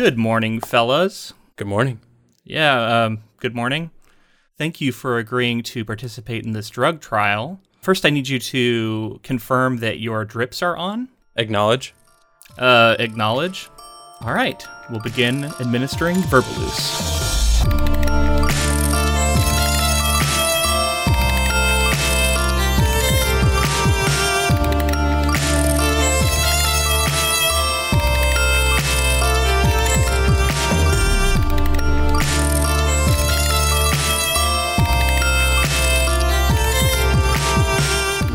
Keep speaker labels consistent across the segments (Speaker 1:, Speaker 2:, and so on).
Speaker 1: Good morning, fellas.
Speaker 2: Good morning.
Speaker 1: Yeah, um, good morning. Thank you for agreeing to participate in this drug trial. First, I need you to confirm that your drips are on.
Speaker 2: Acknowledge.
Speaker 1: Uh, acknowledge. All right, we'll begin administering Verbaluce.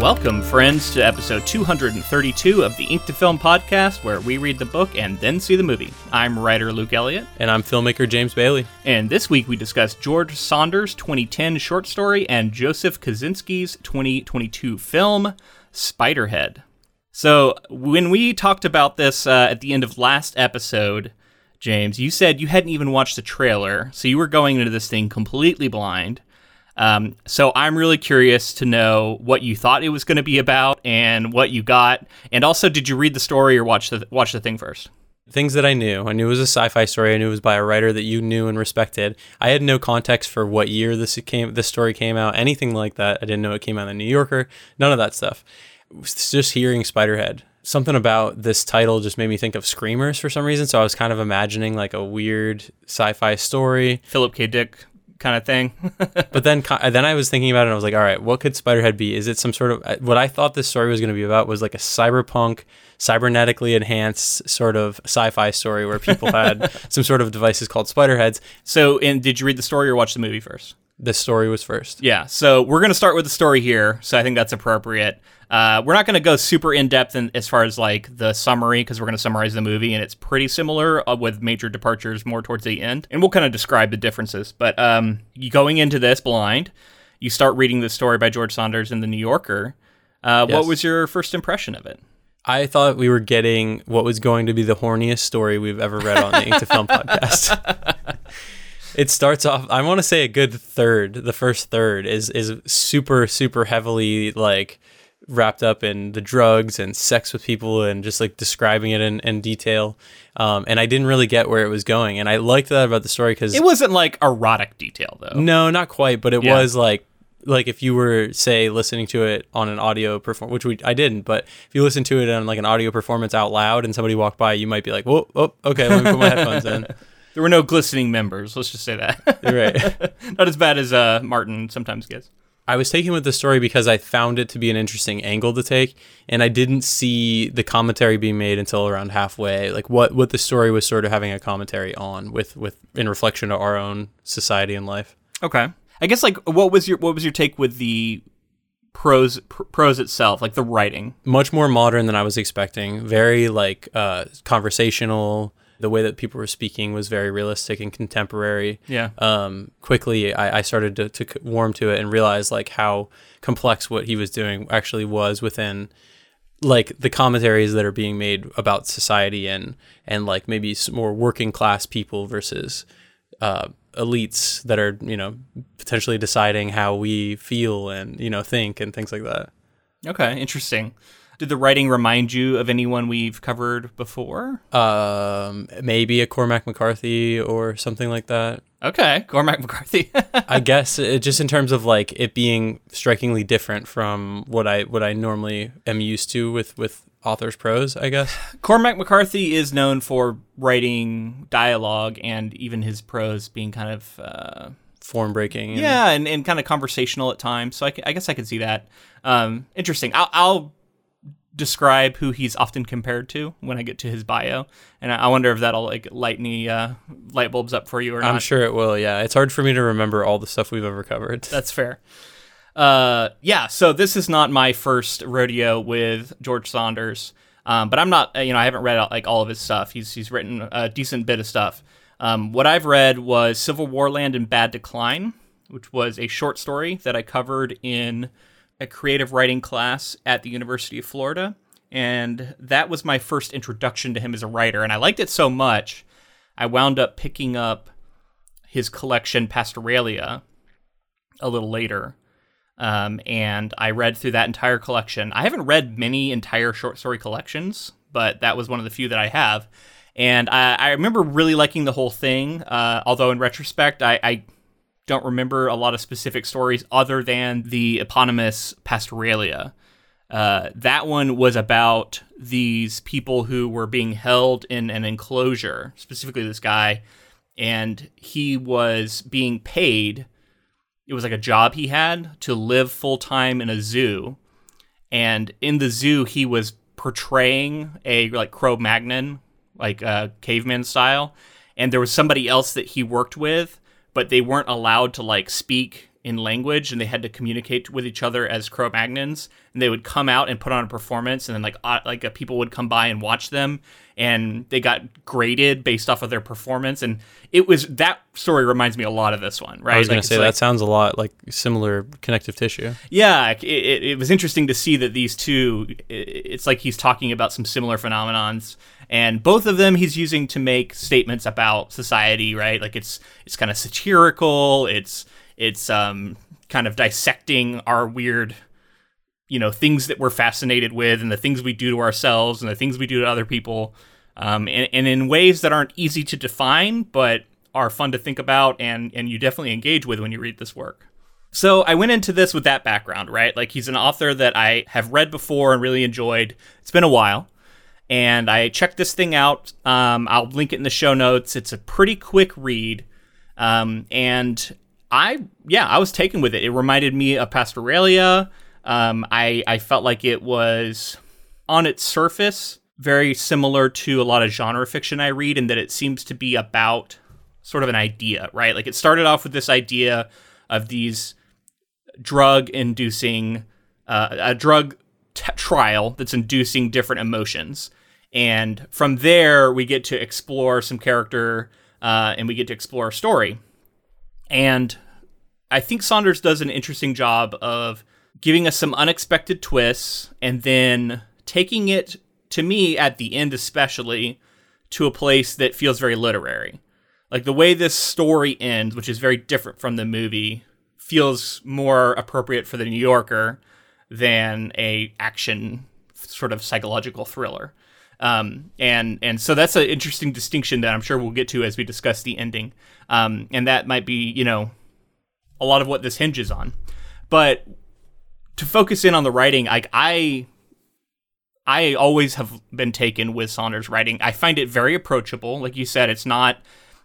Speaker 1: Welcome, friends, to episode 232 of the Ink to Film podcast, where we read the book and then see the movie. I'm writer Luke Elliott,
Speaker 2: And I'm filmmaker James Bailey.
Speaker 1: and this week we discuss George Saunders' 2010 short story and Joseph Kosinski's 2022 film, Spiderhead. So, when we talked about this uh, at the end of last episode, James, you said you hadn't even watched the trailer, so you were going into this thing completely blind. Um, so I'm really curious to know what you thought it was going to be about and what you got, and also did you read the story or watch the watch the thing first?
Speaker 2: Things that I knew. I knew it was a sci-fi story. I knew it was by a writer that you knew and respected. I had no context for what year this came this story came out, anything like that. I didn't know it came out in the New Yorker. None of that stuff. Just hearing Spiderhead. Something about this title just made me think of Screamers for some reason. So I was kind of imagining like a weird sci-fi story.
Speaker 1: Philip K. Dick kind of thing.
Speaker 2: But then, then I was thinking about it, and I was like, all right, what could Spiderhead be? Is it some sort of uh, what I thought this story was going to be about was like a cyberpunk, cybernetically enhanced sort of sci-fi story where people had some sort of devices called Spiderheads.
Speaker 1: so, and did you read the story or watch the movie first?
Speaker 2: This story was first.
Speaker 1: Yeah, so we're going to start with the story here. So I think that's appropriate. Uh, we're not going to go super in depth in, as far as like the summary because we're going to summarize the movie and it's pretty similar uh, with major departures more towards the end, and we'll kind of describe the differences. But um, going into this blind, you start reading the story by George Saunders in the New Yorker. Uh, What was your first impression of it?
Speaker 2: I thought we were getting what was going to be the horniest story we've ever read on the Ink to Film podcast. it starts off. I want to say a good third. The first third is is super super heavily like wrapped up in the drugs and sex with people and just like describing it in, in detail. Um, and I didn't really get where it was going. And I liked that about the story because
Speaker 1: It wasn't like erotic detail though.
Speaker 2: no, not quite, but it
Speaker 1: Yeah.
Speaker 2: was like like if you were say listening to it on an audio perform which we I didn't, but if you listen to it on like an audio performance out loud and somebody walked by, you might be like, "Whoa, oh, okay, let me put my headphones in."
Speaker 1: There were no glistening members. Let's just say that.
Speaker 2: Right.
Speaker 1: Not as bad as uh, Martin sometimes gets.
Speaker 2: I was taken with the story because I found it to be an interesting angle to take, and I didn't see the commentary being made until around halfway. Like what what the story was sort of having a commentary on with with in reflection to our own society and life.
Speaker 1: Okay. I guess like what was your what was your take with the prose pr- prose itself, like the writing?
Speaker 2: much more modern than I was expecting. Very like uh, conversational. The way that people were speaking was very realistic and contemporary.
Speaker 1: Yeah.
Speaker 2: Um, quickly, I, I started to, to warm to it and realize like how complex what he was doing actually was within like the commentaries that are being made about society and and like maybe s- more working class people versus uh, elites that are you know potentially deciding how we feel and you know think and things like that.
Speaker 1: Okay, interesting. Did the writing remind you of anyone we've covered before?
Speaker 2: um, maybe a Cormac McCarthy or something like that.
Speaker 1: Okay, Cormac McCarthy.
Speaker 2: I guess it, just in terms of like it being strikingly different from what I what I normally am used to with with authors' prose. I guess
Speaker 1: Cormac McCarthy is known for writing dialogue and even his prose being kind of uh,
Speaker 2: form breaking. and-
Speaker 1: yeah, and, and kind of conversational at times. So I, I guess I could see that. Um, interesting. I'll, I'll describe who he's often compared to when I get to his bio, and I, I wonder if that'll like light any uh, light bulbs up for you or not.
Speaker 2: I'm sure it will. Yeah, it's hard for me to remember all the stuff we've ever covered.
Speaker 1: That's fair. Uh, yeah. So this is not my first rodeo with George Saunders, um, but I'm not. uh, You know, I haven't read like all of his stuff. He's he's written a decent bit of stuff. Um, what I've read was CivilWarLand in Bad Decline, which was a short story that I covered in a creative writing class at the University of Florida. And that was my first introduction to him as a writer. And I liked it so much, I wound up picking up his collection, Pastoralia, a little later. Um, and I read through that entire collection. I haven't read many entire short story collections, but that was one of the few that I have. And I, I remember really liking the whole thing, uh, although in retrospect, I, I don't remember a lot of specific stories other than the eponymous Pastoralia. Uh, that one was about these people who were being held in an enclosure, specifically this guy, and he was being paid. It was like a job he had to live full time in a zoo. And in the zoo, he was portraying a like Cro Magnon like uh, caveman style, and there was somebody else that he worked with, but they weren't allowed to like speak in language, and they had to communicate with each other as Cro-Magnons, and they would come out and put on a performance, and then like uh, like uh, people would come by and watch them, and they got graded based off of their performance, and it was that story reminds me a lot of this one, right?
Speaker 2: I was going
Speaker 1: Like,
Speaker 2: to say
Speaker 1: like-
Speaker 2: that sounds a lot like similar connective tissue.
Speaker 1: yeah, it, it, it was interesting to see that these two, i- it's like he's talking about some similar phenomenons, and both of them he's using to make statements about society, right? Like it's it's kind of satirical, it's it's um kind of dissecting our weird, you know, things that we're fascinated with, and the things we do to ourselves, and the things we do to other people, um, and, and in ways that aren't easy to define, but are fun to think about, and and you definitely engage with when you read this work. So I went into this with that background, right? Like he's an author that I have read before and really enjoyed. It's been a while. And I checked this thing out. Um, I'll link it in the show notes. It's a pretty quick read. Um, and I, yeah, I was taken with it. It reminded me of Pastoralia. Um, I, I felt like it was on its surface very similar to a lot of genre fiction I read, in that it seems to be about sort of an idea, right? Like it started off with this idea of these drug inducing uh, a drug t- trial that's inducing different emotions. And from there we get to explore some character uh, and we get to explore a story. And i think saunders does an interesting job of giving us some unexpected twists and then taking it to me at the end especially to a place that feels very literary. Like the way this story ends which is very different from the movie feels more appropriate for the New Yorker than a action sort of psychological thriller. Um, and and so that's an interesting distinction that I'm sure we'll get to as we discuss the ending. Um, and that might be you know a lot of what this hinges on. But to focus in on the writing, like I I always have been taken with Saunders' writing. I find it very approachable. Like you said, it's not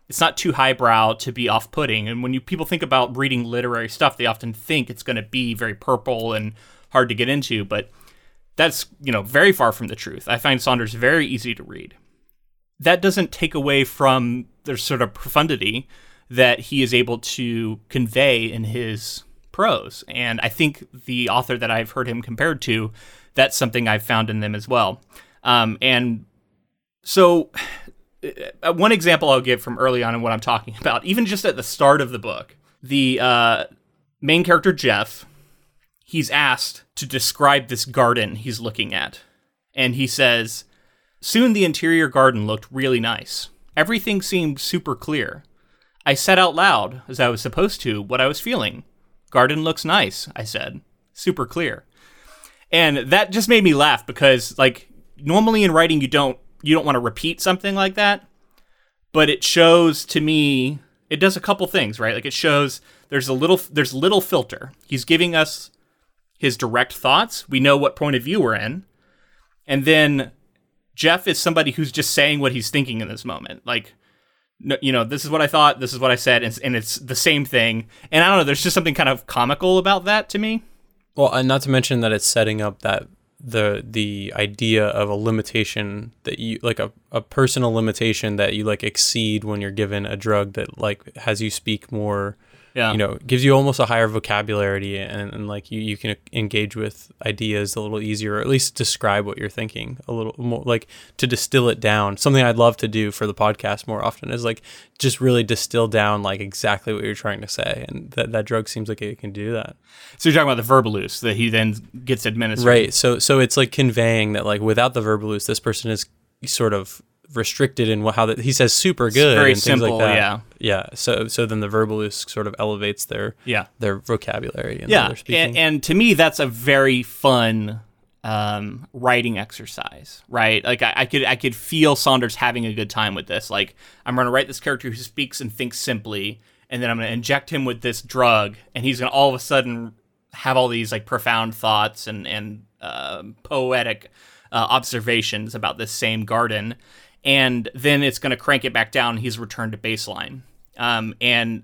Speaker 1: it's not too highbrow to be off-putting. And when you people think about reading literary stuff, they often think it's going to be very purple and hard to get into, but that's, you know, very far from the truth. I find Saunders very easy to read. That doesn't take away from the sort of profundity that he is able to convey in his prose. And I think the author that I've heard him compared to, that's something I've found in them as well. Um, and so uh, one example I'll give from early on in what I'm talking about, even just at the start of the book, the uh, main character Jeff, he's asked to describe this garden he's looking at, and he says, "Soon the interior garden looked really nice. Everything seemed super clear. I said out loud, as I was supposed to, what I was feeling. Garden looks nice," I said. Super clear. And that just made me laugh because like normally in writing you don't you don't want to repeat something like that, but it shows to me it does a couple things, right? Like it shows there's a little there's little filter. He's giving us his direct thoughts. We know what point of view we're in. And then Jeff is somebody who's just saying what he's thinking in this moment. Like you know, this is what I thought, this is what I said, and, and it's the same thing. And I don't know, there's just something kind of comical about that to me.
Speaker 2: Well, and not to mention that it's setting up that the the idea of a limitation that you like a, a personal limitation that you like exceed when you're given a drug that like has you speak more
Speaker 1: Yeah.
Speaker 2: you know gives you almost a higher vocabulary and, and like you, you can engage with ideas a little easier or at least describe what you're thinking a little more like to distill it down something i'd love to do for the podcast more often is like just really distill down like exactly what you're trying to say and that, that drug seems like it can do that
Speaker 1: So you're talking about the verbaluce that he then gets administered.
Speaker 2: Right. So so it's like conveying that like without the verbaluce, this person is sort of restricted in how that he says super good
Speaker 1: very
Speaker 2: and things
Speaker 1: simple,
Speaker 2: like that.
Speaker 1: yeah.
Speaker 2: Yeah. So so then the verbaluce sort of elevates their
Speaker 1: Yeah.
Speaker 2: their vocabulary and
Speaker 1: Yeah.
Speaker 2: their speaking.
Speaker 1: And, and to me, that's a very fun um, writing exercise, right? Like I, I, could I could feel Saunders having a good time with this. Like I'm going to write this character who speaks and thinks simply, and then I'm going to inject him with this drug, and he's going to all of a sudden have all these like profound thoughts and and uh, poetic uh, observations about this same garden, and then it's going to crank it back down. he's returned to baseline, um, and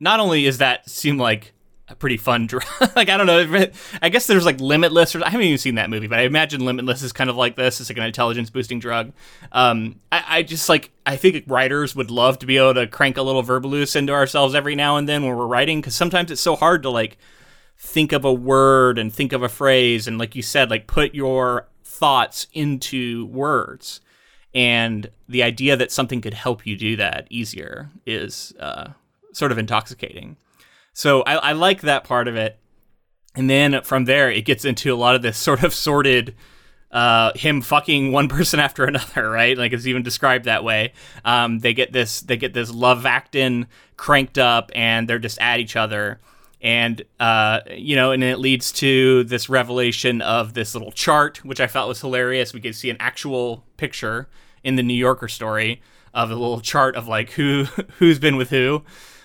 Speaker 1: not only is that seem like a pretty fun drug. like I don't know. I guess there's like Limitless, or I haven't even seen that movie, but I imagine Limitless is kind of like this. It's like an intelligence boosting drug. Um, I, I, just like I think writers would love to be able to crank a little verbaluce into ourselves every now and then when we're writing, because sometimes it's so hard to like think of a word and think of a phrase, and like you said, like put your thoughts into words. And the idea that something could help you do that easier is uh, sort of intoxicating. So I, I like that part of it. And then from there, it gets into a lot of this sort of sordid uh, him fucking one person after another, right? Like it's even described that way. Um, they get this, they get this Luvactin cranked up, and they're just at each other, and uh, you know, and it leads to this revelation of this little chart, which I thought was hilarious. We could see an actual picture in the New Yorker story of a little chart of like who who's been with who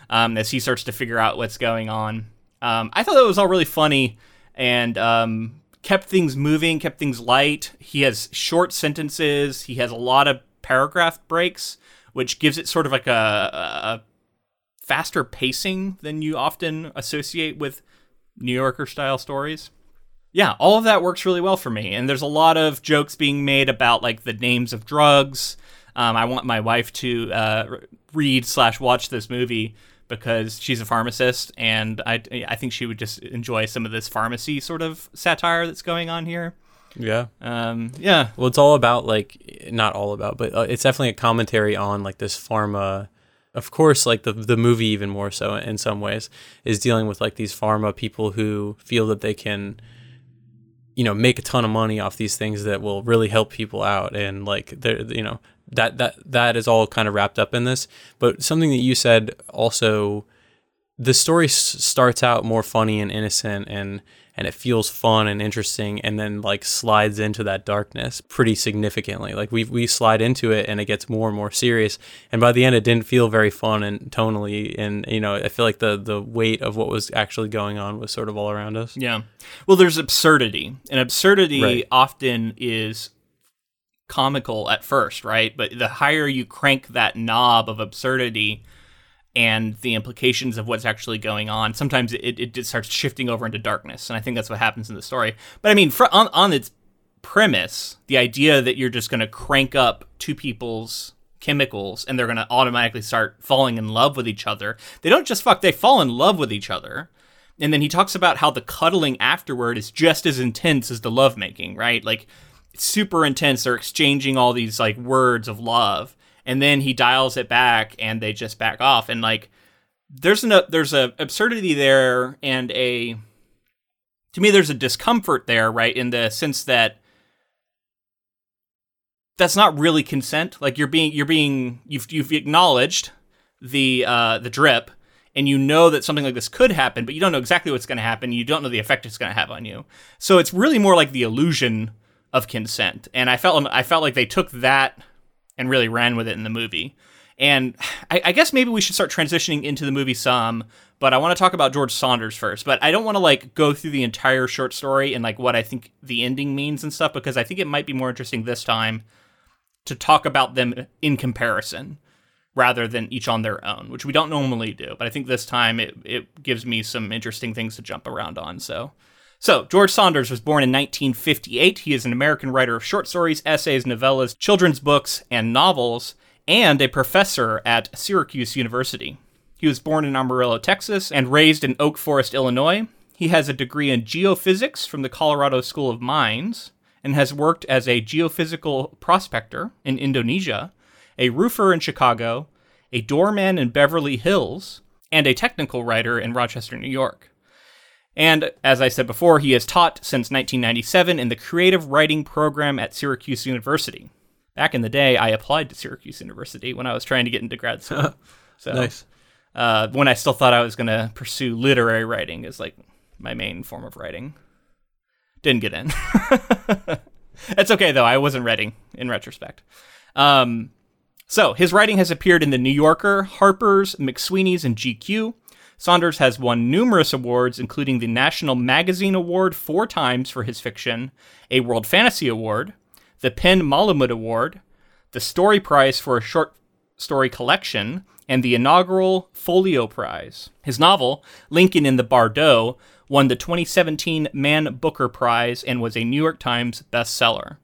Speaker 1: um, as he starts to figure out what's going on. Um, I thought that was all really funny and um, kept things moving, kept things light. He has short sentences. He has a lot of paragraph breaks, which gives it sort of like a, a faster pacing than you often associate with New Yorker style stories. Yeah, all of that works really well for me. And there's a lot of jokes being made about like the names of drugs. Um, I want my wife to uh, read slash watch this movie because she's a pharmacist, and I I think she would just enjoy some of this pharmacy sort of satire that's going on here.
Speaker 2: Yeah.
Speaker 1: Um, yeah.
Speaker 2: Well, it's all about like not all about, but uh, it's definitely a commentary on like this pharma. Of course, like the the movie even more so in some ways is dealing with like these pharma people who feel that they can you know make a ton of money off these things that will really help people out and like you know that that that is all kind of wrapped up in this. But something that you said also, the story s- starts out more funny and innocent and and it feels fun and interesting and then like slides into that darkness pretty significantly like we we slide into it and it gets more and more serious and by the end it didn't feel very fun and tonally and you know i feel like the the weight of what was actually going on was sort of all around us
Speaker 1: yeah well there's absurdity and absurdity right. often is comical at first, right? But the higher you crank that knob of absurdity and the implications of what's actually going on, sometimes it, it, it starts shifting over into darkness. And I think that's what happens in the story. But I mean, for, on, on its premise, the idea that you're just going to crank up two people's chemicals and they're going to automatically start falling in love with each other. They don't just fuck, they fall in love with each other. And then he talks about how the cuddling afterward is just as intense as the lovemaking, right? Like super intense. They're exchanging all these like words of love, and then he dials it back, and they just back off. And like, there's an there's a absurdity there, and a to me there's a discomfort there, right? In the sense that that's not really consent. Like you're being you're being you've you've acknowledged the uh, the drip, and you know that something like this could happen, but you don't know exactly what's going to happen. You don't know the effect it's going to have on you. So it's really more like the illusion of consent. And I felt I felt like they took that and really ran with it in the movie. And I, I, guess maybe we should start transitioning into the movie some, but I want to talk about George Saunders first. But I don't want to like go through the entire short story and like what I think the ending means and stuff because I think it might be more interesting this time to talk about them in comparison rather than each on their own, which we don't normally do. But I think this time it, it gives me some interesting things to jump around on. So so, George Saunders was born in 1958. He is an American writer of short stories, essays, novellas, children's books, and novels, and a professor at Syracuse University. He was born in Amarillo, Texas, and raised in Oak Forest, Illinois. He has a degree in geophysics from the Colorado School of Mines and has worked as a geophysical prospector in Indonesia, a roofer in Chicago, a doorman in Beverly Hills, and a technical writer in Rochester, New York. And as I said before, he has taught since 1997 in the creative writing program at Syracuse University. Back in the day, I applied to Syracuse University when I was trying to get into grad school.
Speaker 2: So, nice.
Speaker 1: Uh, when I still thought I was going to pursue literary writing as like my main form of writing. Didn't get in. That's okay though. I wasn't ready in retrospect. Um, so his writing has appeared in the New Yorker, Harper's, McSweeney's, and GQ. Saunders has won numerous awards, including the National Magazine Award four times for his fiction, a World Fantasy Award, the PEN/Malamud Award, the Story Prize for a short story collection, and the inaugural Folio Prize. His novel, Lincoln in the Bardo, won the 2017 Man Booker Prize and was a New York Times bestseller.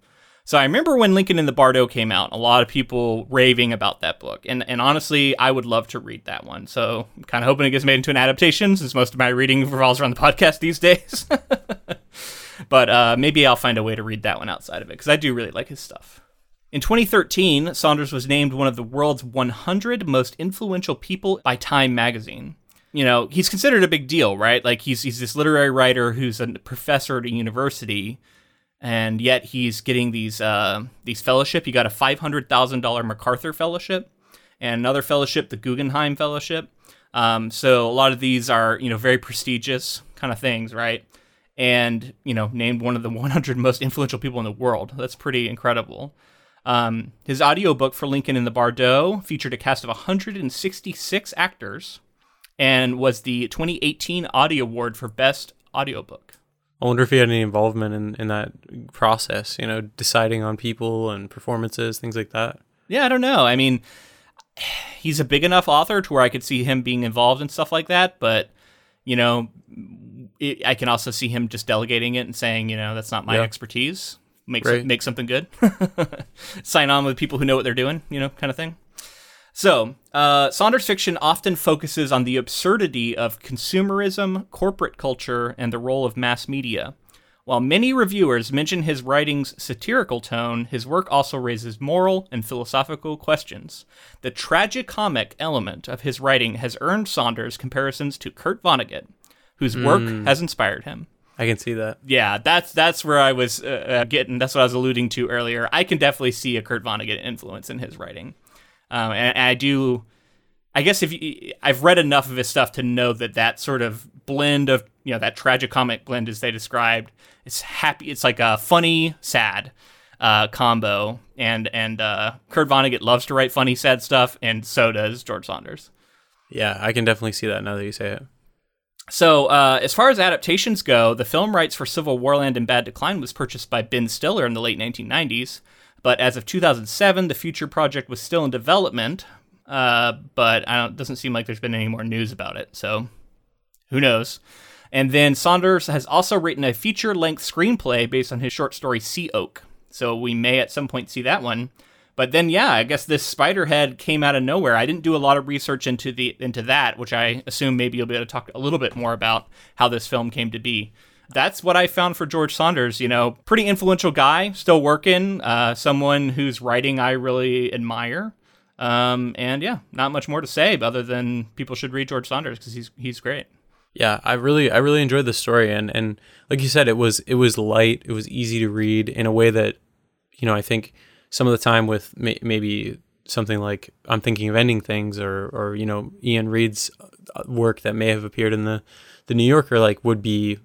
Speaker 1: So I remember when Lincoln in the Bardo came out, a lot of people raving about that book. And and honestly, I would love to read that one. So I'm kind of hoping it gets made into an adaptation since most of my reading revolves around the podcast these days. but uh, maybe I'll find a way to read that one outside of it because I do really like his stuff. In 2013, Saunders was named one of the world's 100 most influential people by Time magazine. You know, he's considered a big deal, right? Like he's he's this literary writer who's a professor at a university, and yet he's getting these uh, these fellowship. He got a five hundred thousand dollar MacArthur fellowship, and another fellowship, the Guggenheim Fellowship. Um, so a lot of these are you know very prestigious kind of things, right? And you know, named one of the 100 most influential people in the world. That's pretty incredible. Um, his audiobook for Lincoln in the Bardo featured a cast of 166 actors and was the 2018 Audie Award for Best Audiobook.
Speaker 2: I wonder if he had any involvement in, in that process, you know, deciding on people and performances, things like that.
Speaker 1: Yeah, I don't know. I mean, he's a big enough author to where I could see him being involved in stuff like that, but, you know, it, I can also see him just delegating it and saying, you know, that's not my
Speaker 2: Yeah.
Speaker 1: expertise. Make,
Speaker 2: Right.
Speaker 1: some, make something good. Sign on with people who know what they're doing, you know, kind of thing. So, uh, Saunders' fiction often focuses on the absurdity of consumerism, corporate culture, and the role of mass media. While many reviewers mention his writing's satirical tone, his work also raises moral and philosophical questions. The tragicomic element of his writing has earned Saunders comparisons to Kurt Vonnegut, whose work has inspired him
Speaker 2: I can see that.
Speaker 1: yeah, that's that's where I was uh, uh, getting. That's what I was alluding to earlier. I can definitely see a Kurt Vonnegut influence in his writing, um, and, and I do. I guess if you, I've read enough of his stuff to know that that sort of blend of you know that tragicomic blend as they described, it's happy. It's like a funny, sad uh, combo, and and uh, Kurt Vonnegut loves to write funny, sad stuff, and so does George Saunders.
Speaker 2: Yeah, I can definitely see that now that you say it.
Speaker 1: So, uh, as far as adaptations go, the film rights for CivilWarLand in Bad Decline was purchased by Ben Stiller in the late 1990s. But as of 2007, the future project was still in development. Uh, but I don't, doesn't seem like there's been any more news about it. So, who knows? And then Saunders has also written a feature length screenplay based on his short story Sea Oak. So, we may at some point see that one. But then, yeah, I guess this Spiderhead came out of nowhere. I didn't do a lot of research into the into that, which I assume maybe you'll be able to talk a little bit more about how this film came to be. That's what I found for George Saunders. You know, pretty influential guy, still working. Uh, someone whose writing I really admire. Um, and yeah, not much more to say other than people should read George Saunders because he's he's great.
Speaker 2: Yeah, I really I really enjoyed the story and and like you said it was it was light, it was easy to read in a way that you know, I think some of the time with may, maybe something like I'm thinking of ending things or or you know, Iain Reid's uh, work that may have appeared in the the New Yorker like would be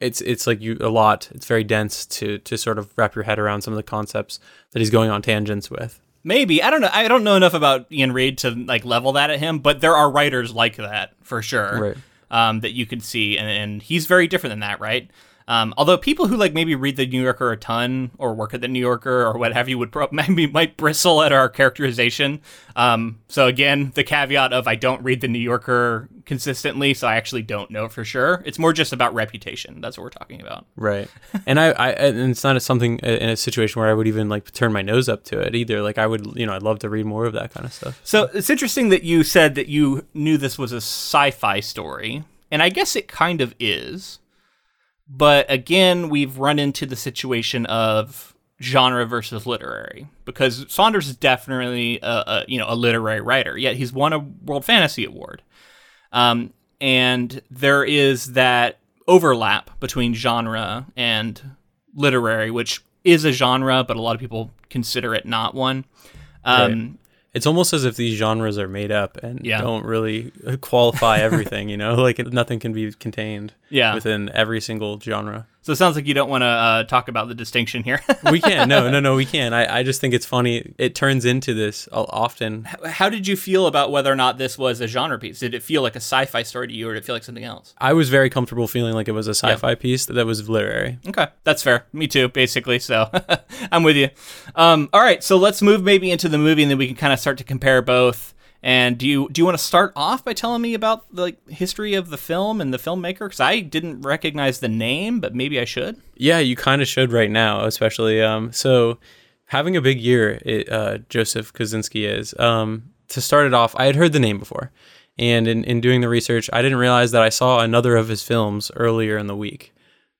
Speaker 2: it's it's like you a lot. It's very dense to to sort of wrap your head around some of the concepts that he's going on tangents with.
Speaker 1: Maybe I don't know. I don't know enough about Iain Reid to like level that at him, but there are writers like that for sure.
Speaker 2: Right.
Speaker 1: Um, that you could see, and, and he's very different than that, right? Um, although people who like maybe read the New Yorker a ton or work at the New Yorker or what have you would pro- maybe might bristle at our characterization. Um, so again, the caveat of I don't read the New Yorker consistently, so I actually don't know for sure. It's more just about reputation. That's what we're talking about.
Speaker 2: Right. And I, I and it's not something uh, in a situation where I would even like turn my nose up to it either. Like I would, you know, I'd love to read more of that kind of stuff.
Speaker 1: So it's interesting that you said that you knew this was a sci-fi story, and I guess it kind of is. But again, we've run into the situation of genre versus literary because Saunders is definitely a, a you know a literary writer. Yet he's won a World Fantasy Award, um, and there is that overlap between genre and literary, which is a genre, but a lot of people consider it not one. Um,
Speaker 2: It's almost as if these genres are made up and
Speaker 1: Yeah.
Speaker 2: don't really qualify everything, you know? Like nothing can be contained
Speaker 1: Yeah.
Speaker 2: within every single genre.
Speaker 1: So it sounds like you don't want to uh, talk about the distinction here.
Speaker 2: we can. No, no, no, we can. I, I just think it's funny. It turns into this often.
Speaker 1: How did you feel about whether or not this was a genre piece? Did it feel like a sci-fi story to you, or did it feel like something else?
Speaker 2: I was very comfortable feeling like it was a sci-fi piece that was literary.
Speaker 1: Okay, that's fair. Me too, basically. So I'm with you. Um, all right, so let's move maybe into the movie, and then we can kind of start to compare both. And do you do you want to start off by telling me about the like, history of the film and the filmmaker? Because I didn't recognize the name, but maybe I should.
Speaker 2: Yeah, you kind of should right now, especially. Um, so having a big year, it, uh, Joseph Kosinski is. Um, to start it off, I had heard the name before, and in, in doing the research, I didn't realize that I saw another of his films earlier in the week.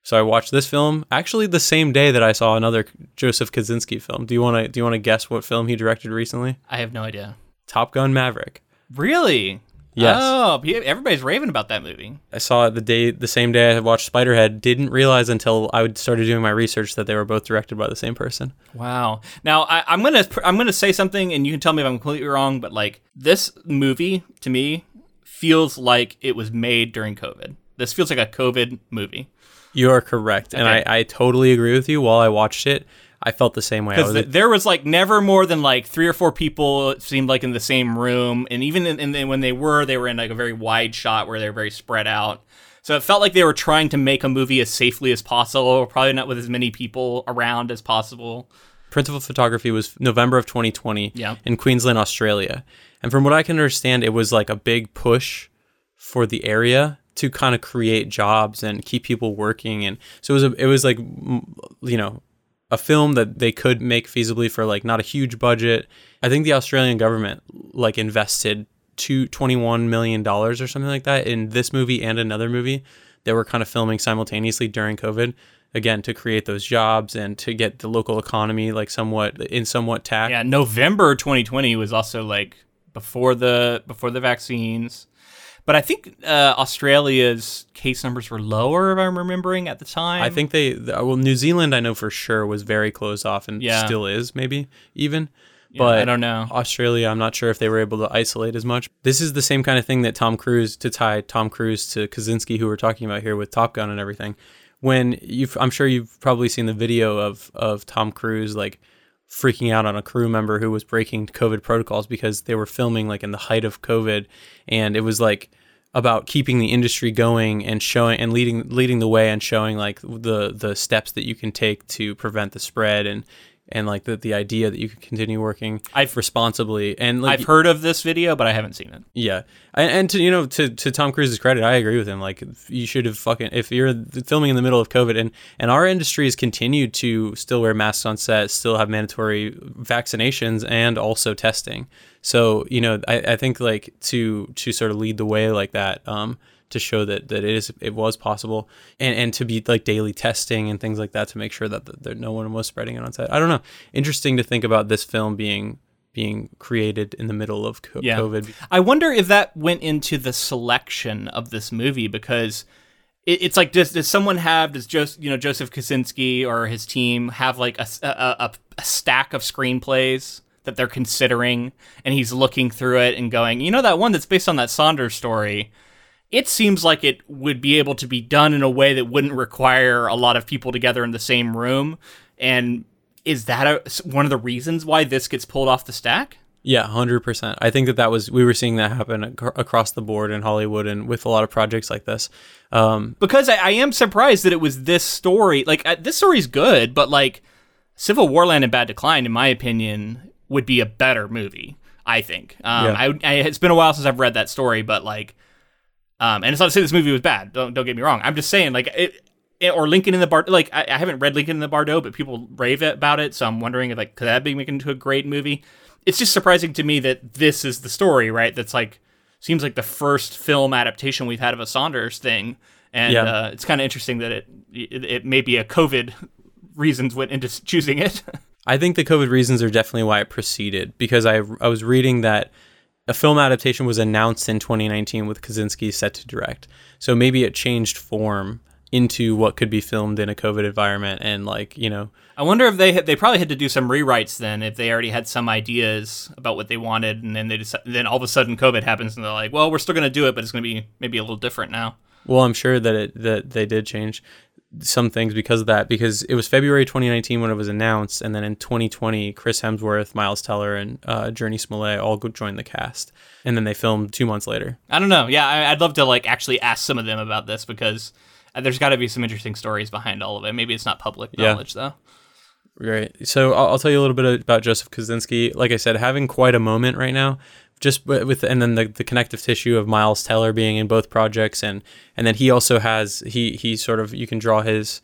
Speaker 2: So I watched this film actually the same day that I saw another Joseph Kosinski film. Do you want to do you want to guess what film he directed recently?
Speaker 1: I have no idea.
Speaker 2: Top Gun Maverick.
Speaker 1: Really?
Speaker 2: Yes.
Speaker 1: Oh, everybody's raving about that movie.
Speaker 2: I saw it the day, the same day I watched Spiderhead. Didn't realize until I started doing my research that they were both directed by the same person.
Speaker 1: Wow. Now I, I'm gonna I'm gonna say something, and you can tell me if I'm completely wrong. But like this movie to me feels like it was made during COVID. This feels like a COVID movie.
Speaker 2: You are correct, okay. and I, I totally agree with you. While I watched it, I felt the same way.
Speaker 1: Because th- there was like never more than like three or four people. It seemed like in the same room, and even in, in, in, when they were, they were in like a very wide shot where they were very spread out. So it felt like they were trying to make a movie as safely as possible, probably not with as many people around as possible.
Speaker 2: Principal photography was November of 2020
Speaker 1: yeah.
Speaker 2: in Queensland, Australia, and from what I can understand, it was like a big push for the area to kind of create jobs and keep people working and so it was a, it was like you know a film that they could make feasibly for like not a huge budget. I think the Australian government like invested two twenty one million dollars or something like that in this movie and another movie that were kind of filming simultaneously during COVID. Again, to create those jobs and to get the local economy like somewhat in somewhat tact.
Speaker 1: Yeah, November 2020 was also like before the before the vaccines. But I think uh, Australia's case numbers were lower, if I'm remembering at the time.
Speaker 2: I think they, well, New Zealand, I know for sure, was very closed off and yeah. still is, maybe even.
Speaker 1: Yeah, but I don't know.
Speaker 2: Australia, I'm not sure if they were able to isolate as much. This is the same kind of thing that Tom Cruise, to tie Tom Cruise to Kosinski, who we're talking about here with Top Gun and everything. When you've, I'm sure you've probably seen the video of, of Tom Cruise, like, freaking out on a crew member who was breaking COVID protocols because they were filming like in the height of COVID and it was like about keeping the industry going and showing and leading leading the way and showing like the the steps that you can take to prevent the spread and and like the, the idea that you could continue working
Speaker 1: I've,
Speaker 2: responsibly and like,
Speaker 1: I've heard of this video but I haven't seen it.
Speaker 2: Yeah. And, and, to you know to, to Tom Cruise's credit I agree with him like you should have fucking if you're filming in the middle of COVID and and our industry has continued to still wear masks on set, still have mandatory vaccinations and also testing. So you know, I, I think like to to sort of lead the way like that, um, to show that that it is it was possible, and and to be like daily testing and things like that to make sure that, that, that no one was spreading it on set. I don't know. Interesting to think about this film being being created in the middle of co- yeah. COVID.
Speaker 1: I wonder if that went into the selection of this movie because it's like does, does someone have does just you know Joseph Kosinski or his team have like a, a, a stack of screenplays that they're considering and he's looking through it and going, you know, that one that's based on that Saunders story, it seems like it would be able to be done in a way that wouldn't require a lot of people together in the same room. And is that a, one of the reasons why this gets pulled off the stack?
Speaker 2: Yeah, hundred percent. I think that that was we were seeing that happen ac- across the board in Hollywood and with a lot of projects like this. Um,
Speaker 1: because I, I, am surprised that it was this story. Like uh, this story's good, but like CivilWarLand and Bad Decline, in my opinion, would be a better movie. I think. Um, yeah. I, I, it's been a while since I've read that story, but like, um, and it's not to say this movie was bad. Don't don't get me wrong. I'm just saying like it, it or Lincoln in the Bar. Like I, I, haven't read Lincoln in the Bardo, but people rave about it. So I'm wondering if like could that be making into a great movie? It's just surprising to me that this is the story, right? That's like seems like the first film adaptation we've had of a Saunders thing, and yeah. uh, it's kind of interesting that it, it it may be a COVID reasons went into choosing it.
Speaker 2: I think the COVID reasons are definitely why it proceeded because I I was reading that a film adaptation was announced in 2019 with Kosinski set to direct. So maybe it changed form into what could be filmed in a COVID environment and like you know.
Speaker 1: I wonder if they had, they probably had to do some rewrites then if they already had some ideas about what they wanted and then they just then all of a sudden COVID happens and they're like, well, we're still going to do it, but it's going to be maybe a little different now.
Speaker 2: Well, I'm sure that it that they did change some things because of that because it was February 2019 when it was announced and then in 2020 Chris Hemsworth, Miles Teller and uh, Jurnee Smollett all joined the cast and then they filmed 2 months later.
Speaker 1: I don't know. Yeah, I, I'd love to like actually ask some of them about this because uh, there's got to be some interesting stories behind all of it. Maybe it's not public
Speaker 2: Yeah.
Speaker 1: knowledge though.
Speaker 2: Right. So I'll, I'll tell you a little bit about Joseph Kosinski. Like I said, having quite a moment right now, just with and then the, the connective tissue of Miles Teller being in both projects, and and then he also has he he sort of you can draw his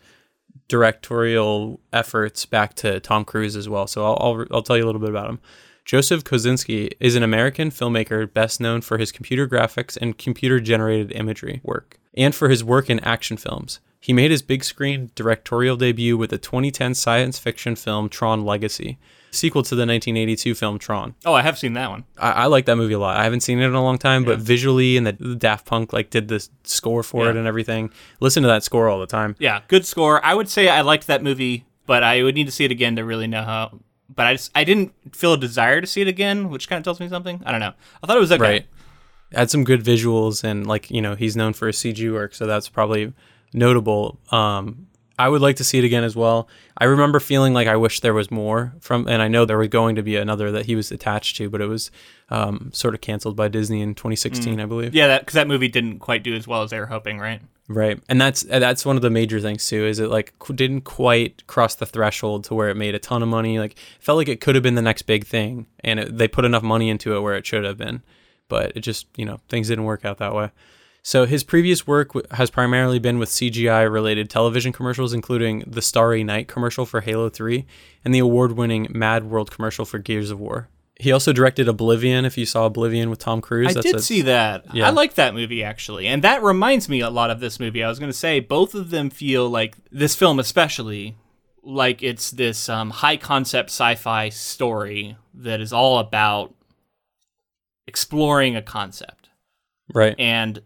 Speaker 2: directorial efforts back to Tom Cruise as well. So I'll I'll, I'll tell you a little bit about him. Joseph Kosinski is an American filmmaker best known for his computer graphics and computer generated imagery work, and for his work in action films. He made his big screen directorial debut with the 2010 science fiction film Tron Legacy, sequel to the 1982 film Tron.
Speaker 1: Oh, I have seen that one.
Speaker 2: I, I like that movie a lot. I haven't seen it in a long time, but visually and the, the Daft Punk like did the score for it and everything. Listen to that score all the time.
Speaker 1: Yeah, good score. I would say I liked that movie, but I would need to see it again to really know how. But I just I didn't feel a desire to see it again, which kind of tells me something. I don't know. I thought it was okay.
Speaker 2: Right. Had some good visuals and like, you know, he's known for his CG work, so that's probably notable. Um I would like to see it again as well. I remember feeling like I wish there was more from, and I know there was going to be another that he was attached to, but it was um, sort of canceled by Disney in 2016, I believe.
Speaker 1: Yeah, that because that movie didn't quite do as well as they were hoping, right?
Speaker 2: Right, and that's that's one of the major things too. Is it like qu- didn't quite cross the threshold to where it made a ton of money. Like felt like it could have been the next big thing, and it, they put enough money into it where it should have been, but it just you know things didn't work out that way. So his previous work w- has primarily been with CGI related television commercials, including the Starry Night commercial for Halo 3 and the award-winning Mad World commercial for Gears of War. He also directed Oblivion. If you saw Oblivion with Tom Cruise,
Speaker 1: I did
Speaker 2: a-
Speaker 1: see that.
Speaker 2: yeah.
Speaker 1: I like that movie actually, and that reminds me a lot of this movie. I was going to say both of them feel like this film, especially like it's this um, high concept sci-fi story that is all about exploring a concept,
Speaker 2: right.
Speaker 1: and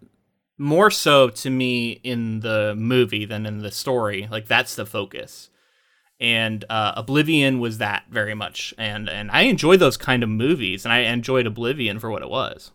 Speaker 1: more so to me in the movie than in the story. Like that's the focus. And uh, Oblivion was that very much, and and I enjoyed those kind of movies, and I enjoyed Oblivion for what it was.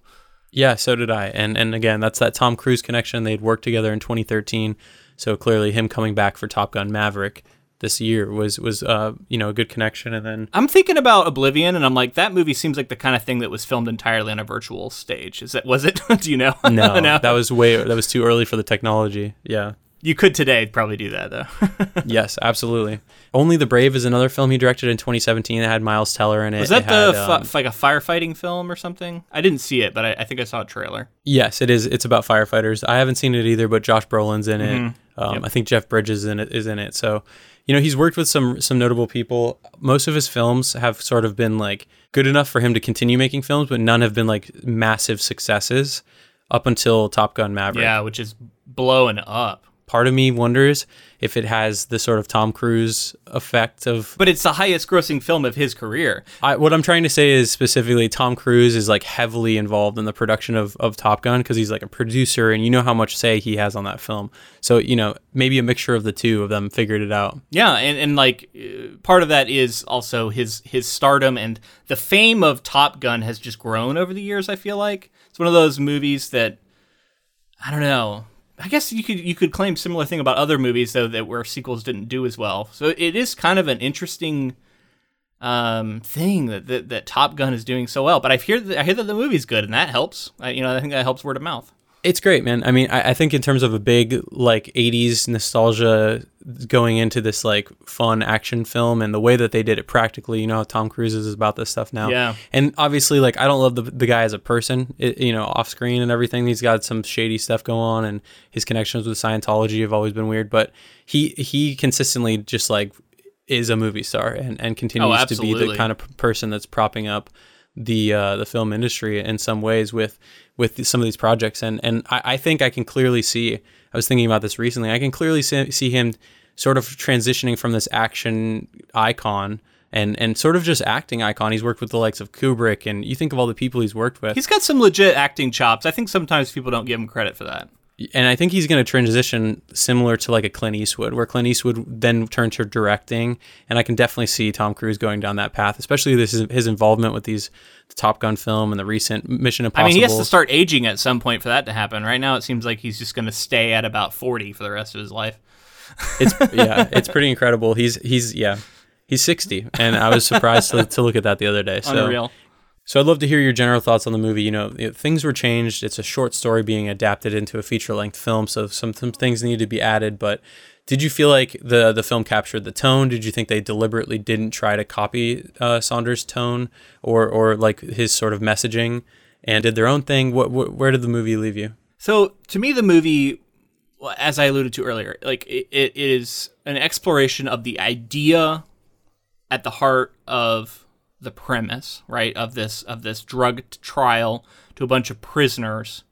Speaker 2: Yeah, so did I. And and again, that's that Tom Cruise connection. They'd worked together in 2013, so clearly him coming back for Top Gun Maverick this year was was uh you know a good connection. And then
Speaker 1: I'm thinking about Oblivion, and I'm like, that movie seems like the kind of thing that was filmed entirely on a virtual stage. Is it? Was it? Do you know?
Speaker 2: no, that was way that was too early for the technology. Yeah.
Speaker 1: you could today probably do that though.
Speaker 2: yes, absolutely. Only the Brave is another film he directed in 2017 that had Miles Teller in it.
Speaker 1: was that
Speaker 2: It
Speaker 1: the
Speaker 2: had,
Speaker 1: fi-
Speaker 2: um,
Speaker 1: like a firefighting film or something? I didn't see it, but I, I think I saw a trailer.
Speaker 2: Yes, it is. It's about firefighters. I haven't seen it either, but Josh Brolin's in it.
Speaker 1: Mm-hmm.
Speaker 2: Um, I think Jeff Bridges in it is in it. So, you know, he's worked with some some notable people. Most of his films have sort of been like good enough for him to continue making films, but none have been like massive successes up until Top Gun Maverick.
Speaker 1: Yeah, which is blowing up.
Speaker 2: Part of me wonders if it has the sort of Tom Cruise effect of
Speaker 1: But it's the highest grossing film of his career.
Speaker 2: I, what I'm trying to say is specifically Tom Cruise is like heavily involved in the production of, of Top Gun because he's like a producer and you know how much say he has on that film. So, you know, maybe a mixture of the two of them figured it out.
Speaker 1: Yeah, and, and like uh, part of that is also his his stardom and the fame of Top Gun has just grown over the years. I feel like it's one of those movies that I don't know. I guess you could you could claim similar thing about other movies though that where sequels didn't do as well. So it is kind of an interesting um, thing that, that that Top Gun is doing so well. But I hear that, I hear that the movie's good and that helps. I, you know I think that helps word of mouth.
Speaker 2: It's great, man. I mean, I, I think in terms of a big like 80s nostalgia going into this like fun action film and the way that they did it practically, you know how Tom Cruise is about this stuff now.
Speaker 1: Yeah.
Speaker 2: And obviously, like, I don't love the, the guy as a person, it, you know, off screen and everything. He's got some shady stuff going on and his connections with Scientology have always been weird, but he, he consistently just like is a movie star and, and continues to be the kind of p- person that's propping up the uh, the film industry in some ways with with some of these projects and and I, I think I can clearly see I was thinking about this recently I can clearly see, see him sort of transitioning from this action icon and and sort of just acting icon he's worked with the likes of Kubrick and you think of all the people he's worked with
Speaker 1: He's got some legit acting chops. I think sometimes people don't give him credit for that.
Speaker 2: And I think he's going to transition similar to like a Clint Eastwood, where Clint Eastwood then turned to directing, and I can definitely see Tom Cruise going down that path, especially this his involvement with these the Top Gun film and the recent Mission Impossible.
Speaker 1: I mean, he has to start aging at some point for that to happen. Right now, it seems like he's just going to stay at about 40 for the rest of his life.
Speaker 2: It's yeah, it's pretty incredible. He's he's yeah, he's 60, and I was surprised to, to look at that the other day. So
Speaker 1: Unreal.
Speaker 2: So I'd love to hear your general thoughts on the movie. You know, things were changed. It's a short story being adapted into a feature-length film, so some some things need to be added. But did you feel like the the film captured the tone? Did you think they deliberately didn't try to copy uh, Saunders' tone or or like his sort of messaging and did their own thing? What, what where did the movie leave you?
Speaker 1: So to me, the movie, as I alluded to earlier, like it, it is an exploration of the idea at the heart of the premise, right? Of this of this drug trial to a bunch of prisoners,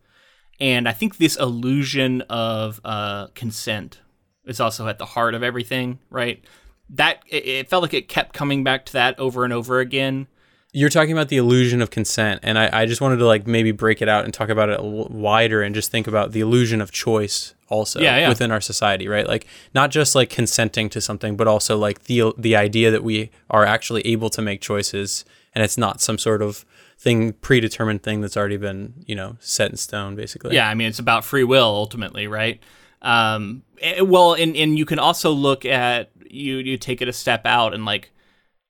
Speaker 1: and I think this illusion of uh, consent is also at the heart of everything, right? That it, it felt like it kept coming back to that over and over again.
Speaker 2: You're talking about the illusion of consent, and I, I just wanted to like maybe break it out and talk about it wider and just think about the illusion of choice also
Speaker 1: Yeah, yeah.
Speaker 2: within our society, right? Like not just like consenting to something, but also like the the idea that we are actually able to make choices, and it's not some sort of thing predetermined thing that's already been you know set in stone, basically.
Speaker 1: Yeah, I mean it's about free will ultimately, right? Um, eh, well, and and you can also look at you you take it a step out and like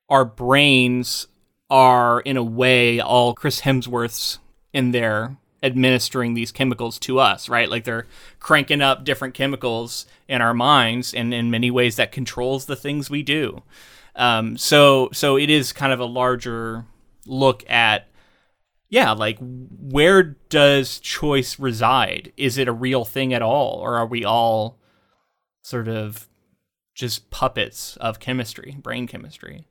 Speaker 1: our brains are in a way all Chris Hemsworth's in there administering these chemicals to us, right? Like they're cranking up different chemicals in our minds, and in many ways that controls the things we do. Um, so so it is kind of a larger look at yeah, like where does choice reside? Is it a real thing at all, or are we all sort of just puppets of chemistry, brain chemistry?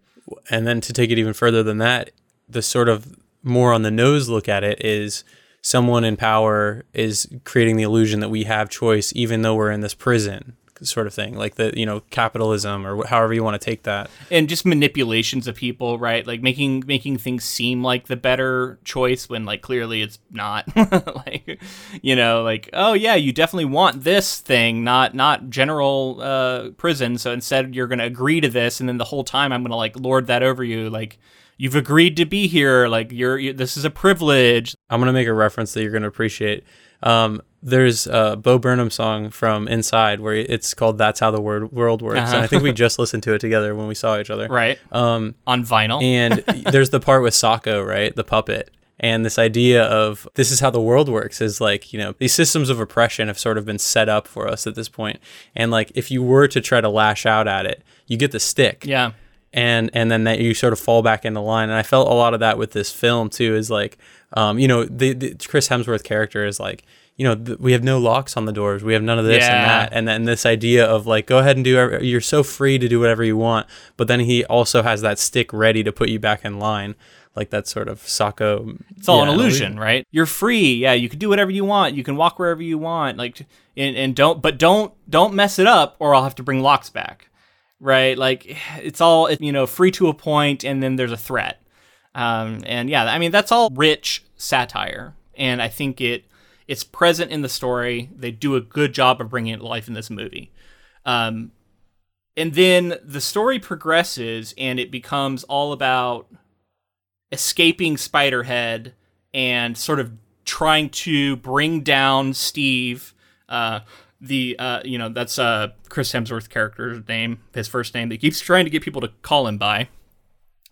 Speaker 2: And then to take it even further than that, the sort of more on the nose look at it is someone in power is creating the illusion that we have choice, even though we're in this prison sort of thing, like the you know capitalism or however you want to take that.
Speaker 1: and just manipulations of people, right? Like making making things seem like the better choice when like clearly it's not. like you know, like oh yeah, you definitely want this thing, not not general uh, prison. So instead, you're gonna agree to this, and then the whole time I'm gonna like lord that over you, like. You've agreed to be here. Like you're, you this is a privilege.
Speaker 2: I'm gonna make a reference that you're gonna appreciate. Um, there's a Bo Burnham song from Inside where it's called "That's How the Word World Works," and I
Speaker 1: Uh-huh.
Speaker 2: think we just listened to it together when we saw each other.
Speaker 1: Right.
Speaker 2: Um,
Speaker 1: On vinyl.
Speaker 2: and there's the part with Socko, right, the puppet, and this idea of this is how the world works is like you know these systems of oppression have sort of been set up for us at this point, and like if you were to try to lash out at it, you get the stick
Speaker 1: yeah.
Speaker 2: and and then that you sort of fall back into line and i felt a lot of that with this film too is like um, you know the, the chris hemsworth character is like you know th- we have no locks on the doors we have none of this and that and then this idea of like go ahead and do ev- you're so free to do whatever you want but then he also has that stick ready to put you back in line like that sort of Socko.
Speaker 1: It's all
Speaker 2: yeah,
Speaker 1: an illusion, right? You're free. Yeah, you can do whatever you want. You can walk wherever you want. Like, and, and don't, but don't, don't mess it up, or I'll have to bring locks back, right? Like, it's all you know, free to a point, and then there's a threat. Um, and yeah, I mean that's all rich satire, and I think it it's present in the story. They do a good job of bringing it to life in this movie. Um, and then the story progresses, and it becomes all about escaping Spiderhead and sort of trying to bring down Steve. Uh, the uh, you know that's uh, Chris Hemsworth character's name, his first name. That he keeps trying to get people to call him by,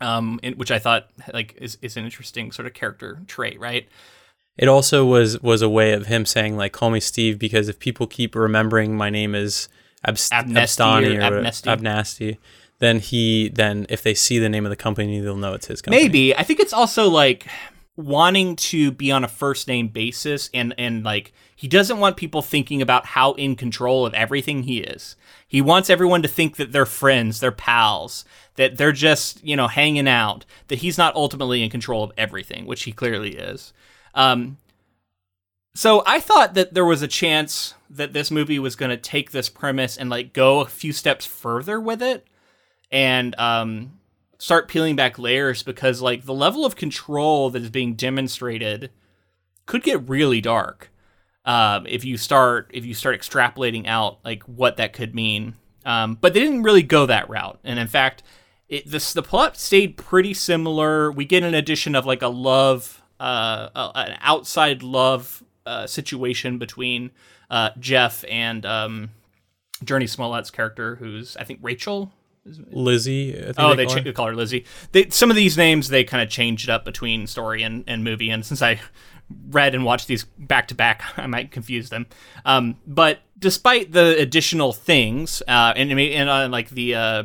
Speaker 1: um, which I thought like is, is an interesting sort of character trait, right?
Speaker 2: It also was was a way of him saying like call me Steve because if people keep remembering my name is Abst- Abstani
Speaker 1: or.
Speaker 2: Abnasty, then he then if they see the name of the company they'll know it's his company.
Speaker 1: Maybe I think it's also like wanting to be on a first name basis and and like he doesn't want people thinking about how in control of everything he is. He wants everyone to think that they're friends, they're pals, that they're just, you know, hanging out, that he's not ultimately in control of everything, which he clearly is. Um so I thought that there was a chance that this movie was going to take this premise and like go a few steps further with it and um start peeling back layers because like the level of control that is being demonstrated could get really dark um, if you start if you start extrapolating out like what that could mean. Um, but they didn't really go that route, and in fact, it, the plot stayed pretty similar. We get an addition of like a love, uh, a, an outside love uh, situation between uh, Jeff and um, Jurnee Smollett's character, who's I think Rachel.
Speaker 2: Lizzie. I think
Speaker 1: Oh, they,
Speaker 2: call
Speaker 1: ch-
Speaker 2: her.
Speaker 1: they call her Lizzie. They, some of these names they kind of changed up between story and, and movie, and since I read and watched these back to back, I might confuse them. Um, but despite the additional things uh, and and, and uh, like the uh,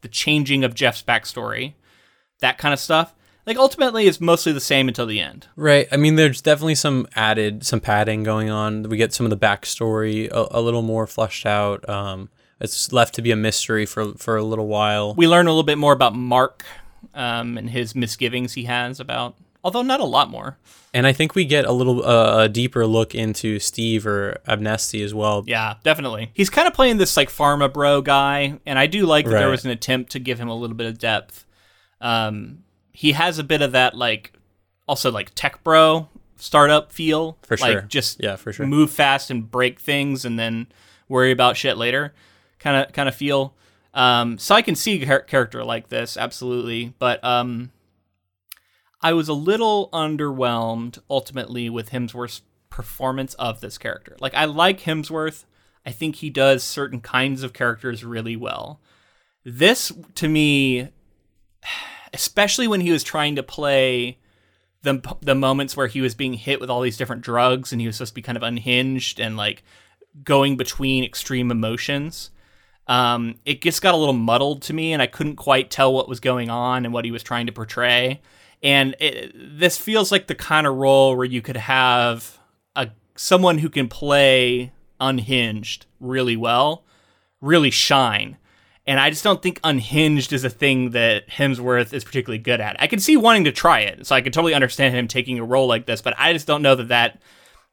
Speaker 1: the changing of Jeff's backstory, that kind of stuff, like ultimately it's mostly the same until the end.
Speaker 2: Right. I mean, there's definitely some added, some padding going on. We get some of the backstory a, a little more fleshed out. Um, it's left to be a mystery for for a little while.
Speaker 1: We learn a little bit more about Mark um, and his misgivings he has about, although not a lot more.
Speaker 2: And I think we get a little uh, a deeper look into Steve or Abnesti as well.
Speaker 1: Yeah, definitely. He's kind of playing this like pharma bro guy, and I do like that there was an attempt to give him a little bit of depth. Um, he has a bit of that like, also like tech bro startup feel
Speaker 2: For
Speaker 1: like
Speaker 2: sure.
Speaker 1: Just
Speaker 2: Yeah, for sure.
Speaker 1: move fast and break things, and then worry about shit later. Kind of kind of feel. Um, so I can see a char- character like this absolutely, but um, I was a little underwhelmed ultimately with Hemsworth's performance of this character. Like I like Hemsworth. I think he does certain kinds of characters really well. This to me especially when he was trying to play the the moments where he was being hit with all these different drugs and he was supposed to be kind of unhinged and like going between extreme emotions. Um, it just got a little muddled to me, and I couldn't quite tell what was going on and what he was trying to portray. And it, this feels like the kind of role where you could have a someone who can play unhinged really well, really shine. And I just don't think unhinged is a thing that Hemsworth is particularly good at. I can see wanting to try it, so I can totally understand him taking a role like this, but I just don't know that that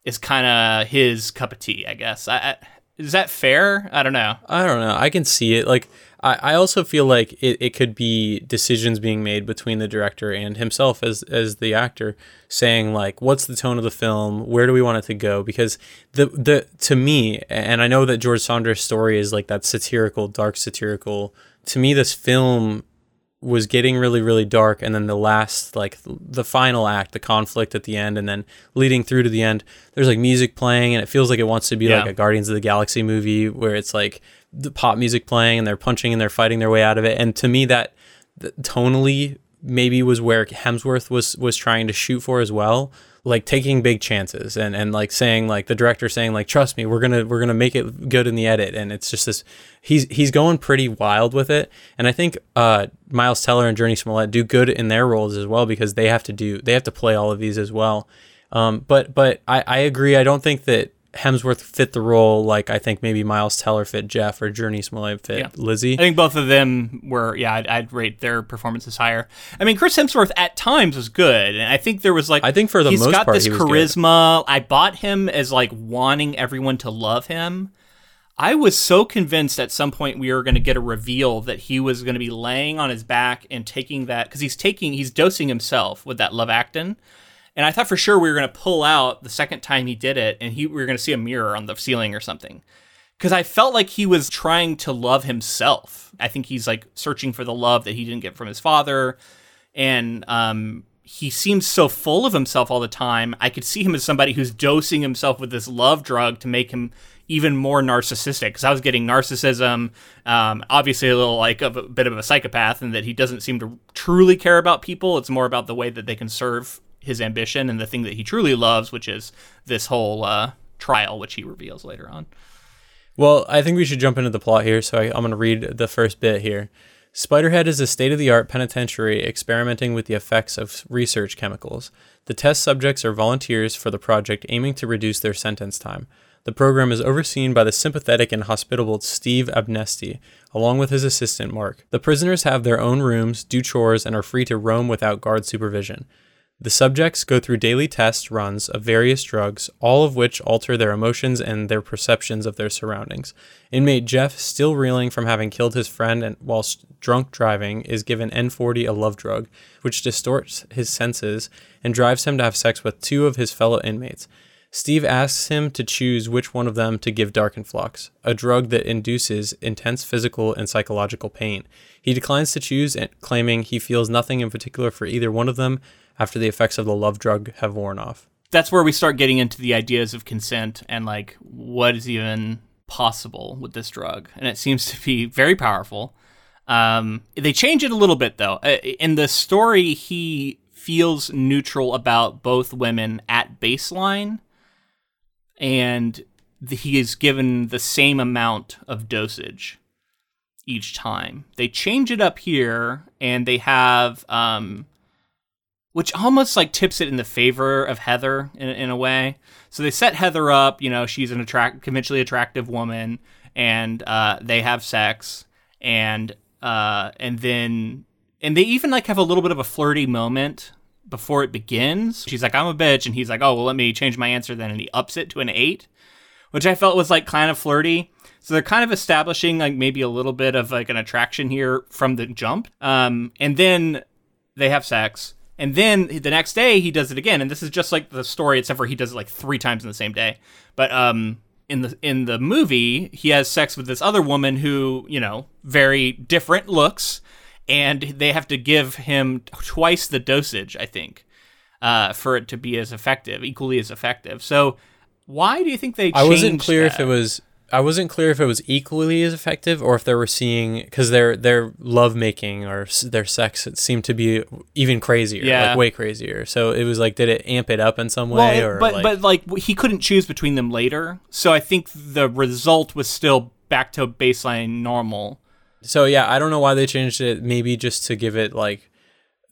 Speaker 1: is kind of his cup of tea. I guess. I, I, is that fair? I don't know.
Speaker 2: I don't know. I can see it. Like, I, I also feel like it, it could be decisions being made between the director and himself as as the actor, saying like, what's the tone of the film? Where do we want it to go? Because the the to me, and I know that George Saunders' story is like that satirical, dark satirical. To me, this film was getting really really dark and then the last like the final act the conflict at the end and then leading through to the end there's like music playing and it feels like it wants to be like a guardians of the galaxy movie where it's like the pop music playing and they're punching and they're fighting their way out of it. And to me that th- tonally maybe was where hemsworth was was trying to shoot for as well like taking big chances and and like saying like the director saying like trust me we're gonna we're gonna make it good in the edit. And it's just this he's he's going pretty wild with it. And i think uh miles teller and Jurnee Smollett do good in their roles as well because they have to do they have to play all of these as well. Um but but i i agree. I don't think that hemsworth fit the role like i think maybe miles teller fit jeff or Jurnee Smollett fit
Speaker 1: Yeah.
Speaker 2: lizzie
Speaker 1: I think both of them were, yeah, I'd, I'd rate their performances higher. I mean, Chris Hemsworth at times was good, and I think there was like,
Speaker 2: I think for the
Speaker 1: he's
Speaker 2: most
Speaker 1: got
Speaker 2: part
Speaker 1: this
Speaker 2: he was good.
Speaker 1: charisma. I bought him as like wanting everyone to love him. I was so convinced at some point we were going to get a reveal that he was going to be laying on his back and taking that because he's taking he's dosing himself with that Luvactin. And I thought for sure we were going to pull out the second time he did it, and he we were going to see a mirror on the ceiling or something because I felt like he was trying to love himself. I think he's like searching for the love that he didn't get from his father, and um, he seems so full of himself all the time. I could see him as somebody who's dosing himself with this love drug to make him even more narcissistic. Because I was getting narcissism, um, obviously a little like of a bit of a psychopath, and that he doesn't seem to truly care about people. It's more about the way that they can serve his ambition and the thing that he truly loves, which is this whole uh, trial, which he reveals later on.
Speaker 2: Well, I think we should jump into the plot here. So I, I'm going to read the first bit here. Spiderhead is a state of the art penitentiary experimenting with the effects of research chemicals. The test subjects are volunteers for the project aiming to reduce their sentence time. The program is overseen by the sympathetic and hospitable Steve Abnesti, along with his assistant Mark. The prisoners have their own rooms, do chores, and are free to roam without guard supervision. The subjects go through daily test runs of various drugs, all of which alter their emotions and their perceptions of their surroundings. Inmate Jeff, still reeling from having killed his friend and whilst drunk driving, is given N40, a love drug, which distorts his senses and drives him to have sex with two of his fellow inmates. Steve asks him to choose which one of them to give Darkenfloxx, a drug that induces intense physical and psychological pain. He declines to choose, claiming he feels nothing in particular for either one of them after the effects of the love drug have worn off.
Speaker 1: that's where we start getting into the ideas of consent and like what is even possible with this drug, and it seems to be very powerful. Um, they change it a little bit though. Uh, In the story, he feels neutral about both women at baseline, and he is given the same amount of dosage each time. They change it up here, and they have, um, which almost like tips it in the favor of Heather in, in a way. So they set Heather up. You know, she's an attract conventionally attractive woman, and uh, they have sex, and uh, and then and they even like have a little bit of a flirty moment before it begins. She's like, "I'm a bitch," and he's like, "Oh, well, let me change my answer then," and he ups it to an eight, which I felt was like kind of flirty. So they're kind of establishing like maybe a little bit of like an attraction here from the jump. Um, and then they have sex. And then the next day he does it again, and this is just like the story, except for he does it like three times in the same day. But um, in the in the movie, he has sex with this other woman who you know very different looks, and they have to give him twice the dosage, I think, uh, for it to be as effective, equally as effective. So why do you think they?
Speaker 2: I wasn't clear if it was. I wasn't clear if it was equally as effective or if they were seeing because their their love making or s- their sex it seemed to be even crazier,
Speaker 1: Yeah.
Speaker 2: like way crazier. So it was like, did it amp it up in some
Speaker 1: Well,
Speaker 2: way,
Speaker 1: it-
Speaker 2: or
Speaker 1: but
Speaker 2: like,
Speaker 1: but like he couldn't choose between them later, so I think the result was still back to baseline normal.
Speaker 2: So yeah, I don't know why they changed it. Maybe just to give it like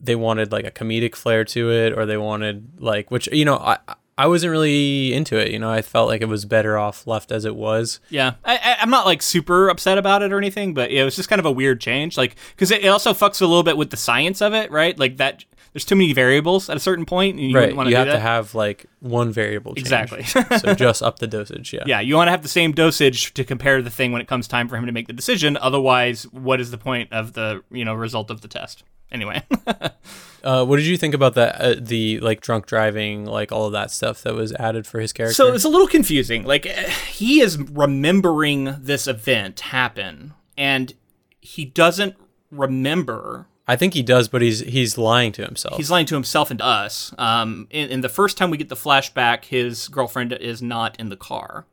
Speaker 2: they wanted like a comedic flair to it, or they wanted like which you know I I wasn't really into it. You know, I felt like it was better off left as it was.
Speaker 1: Yeah, I, I'm not like super upset about it or anything, but it was just kind of a weird change, like because it, it also fucks a little bit with the science of it, right? Like that, there's too many variables at a certain point, and you
Speaker 2: right.
Speaker 1: want
Speaker 2: You
Speaker 1: to do
Speaker 2: have
Speaker 1: that.
Speaker 2: to have like one variable. Change.
Speaker 1: Exactly.
Speaker 2: so just up the dosage. Yeah.
Speaker 1: yeah, you want to have the same dosage to compare the thing when it comes time for him to make the decision. Otherwise, what is the point of the you know result of the test? Anyway,
Speaker 2: Uh, what did you think about that? Uh, the like drunk driving, like all of that stuff that was added for his character.
Speaker 1: So it's a little confusing. Like eh, he is remembering this event happen, and he doesn't remember.
Speaker 2: I think he does, but he's he's lying to himself.
Speaker 1: He's lying to himself and to us. Um, in, in the first time we get the flashback, his girlfriend is not in the car,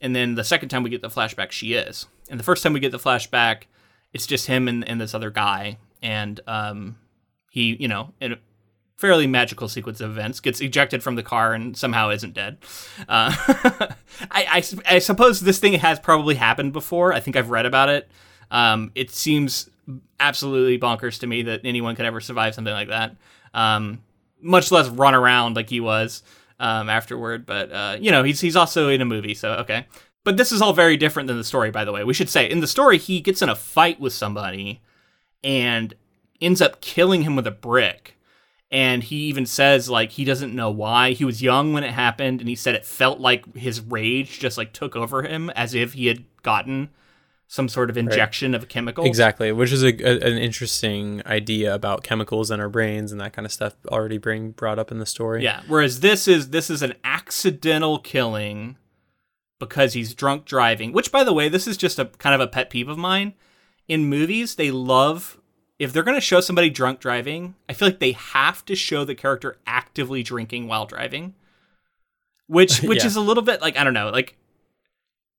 Speaker 1: and then the second time we get the flashback, she is. And the first time we get the flashback, it's just him and, and this other guy, and um, he, you know, in a fairly magical sequence of events, gets ejected from the car and somehow isn't dead. Uh, I, I, I suppose this thing has probably happened before. I think I've read about it. Um, it seems absolutely bonkers to me that anyone could ever survive something like that, um, much less run around like he was um, afterward. But uh, you know, he's he's also in a movie, so okay. But this is all very different than the story, by the way. We should say in the story he gets in a fight with somebody and ends up killing him with a brick. And he even says like he doesn't know why. He was young when it happened, and he said it felt like his rage just like took over him, as if he had gotten some sort of injection of a chemical.
Speaker 2: Exactly, which is a, a- an interesting idea about chemicals in our brains and that kind of stuff already being brought up in the story.
Speaker 1: Yeah. Whereas this is this is an accidental killing because he's drunk driving. Which, by the way, this is just a kind of a pet peeve of mine. In movies, they love if they're going to show somebody drunk driving. I feel like they have to show the character actively drinking while driving, which which
Speaker 2: Yeah.
Speaker 1: is a little bit like I don't know, like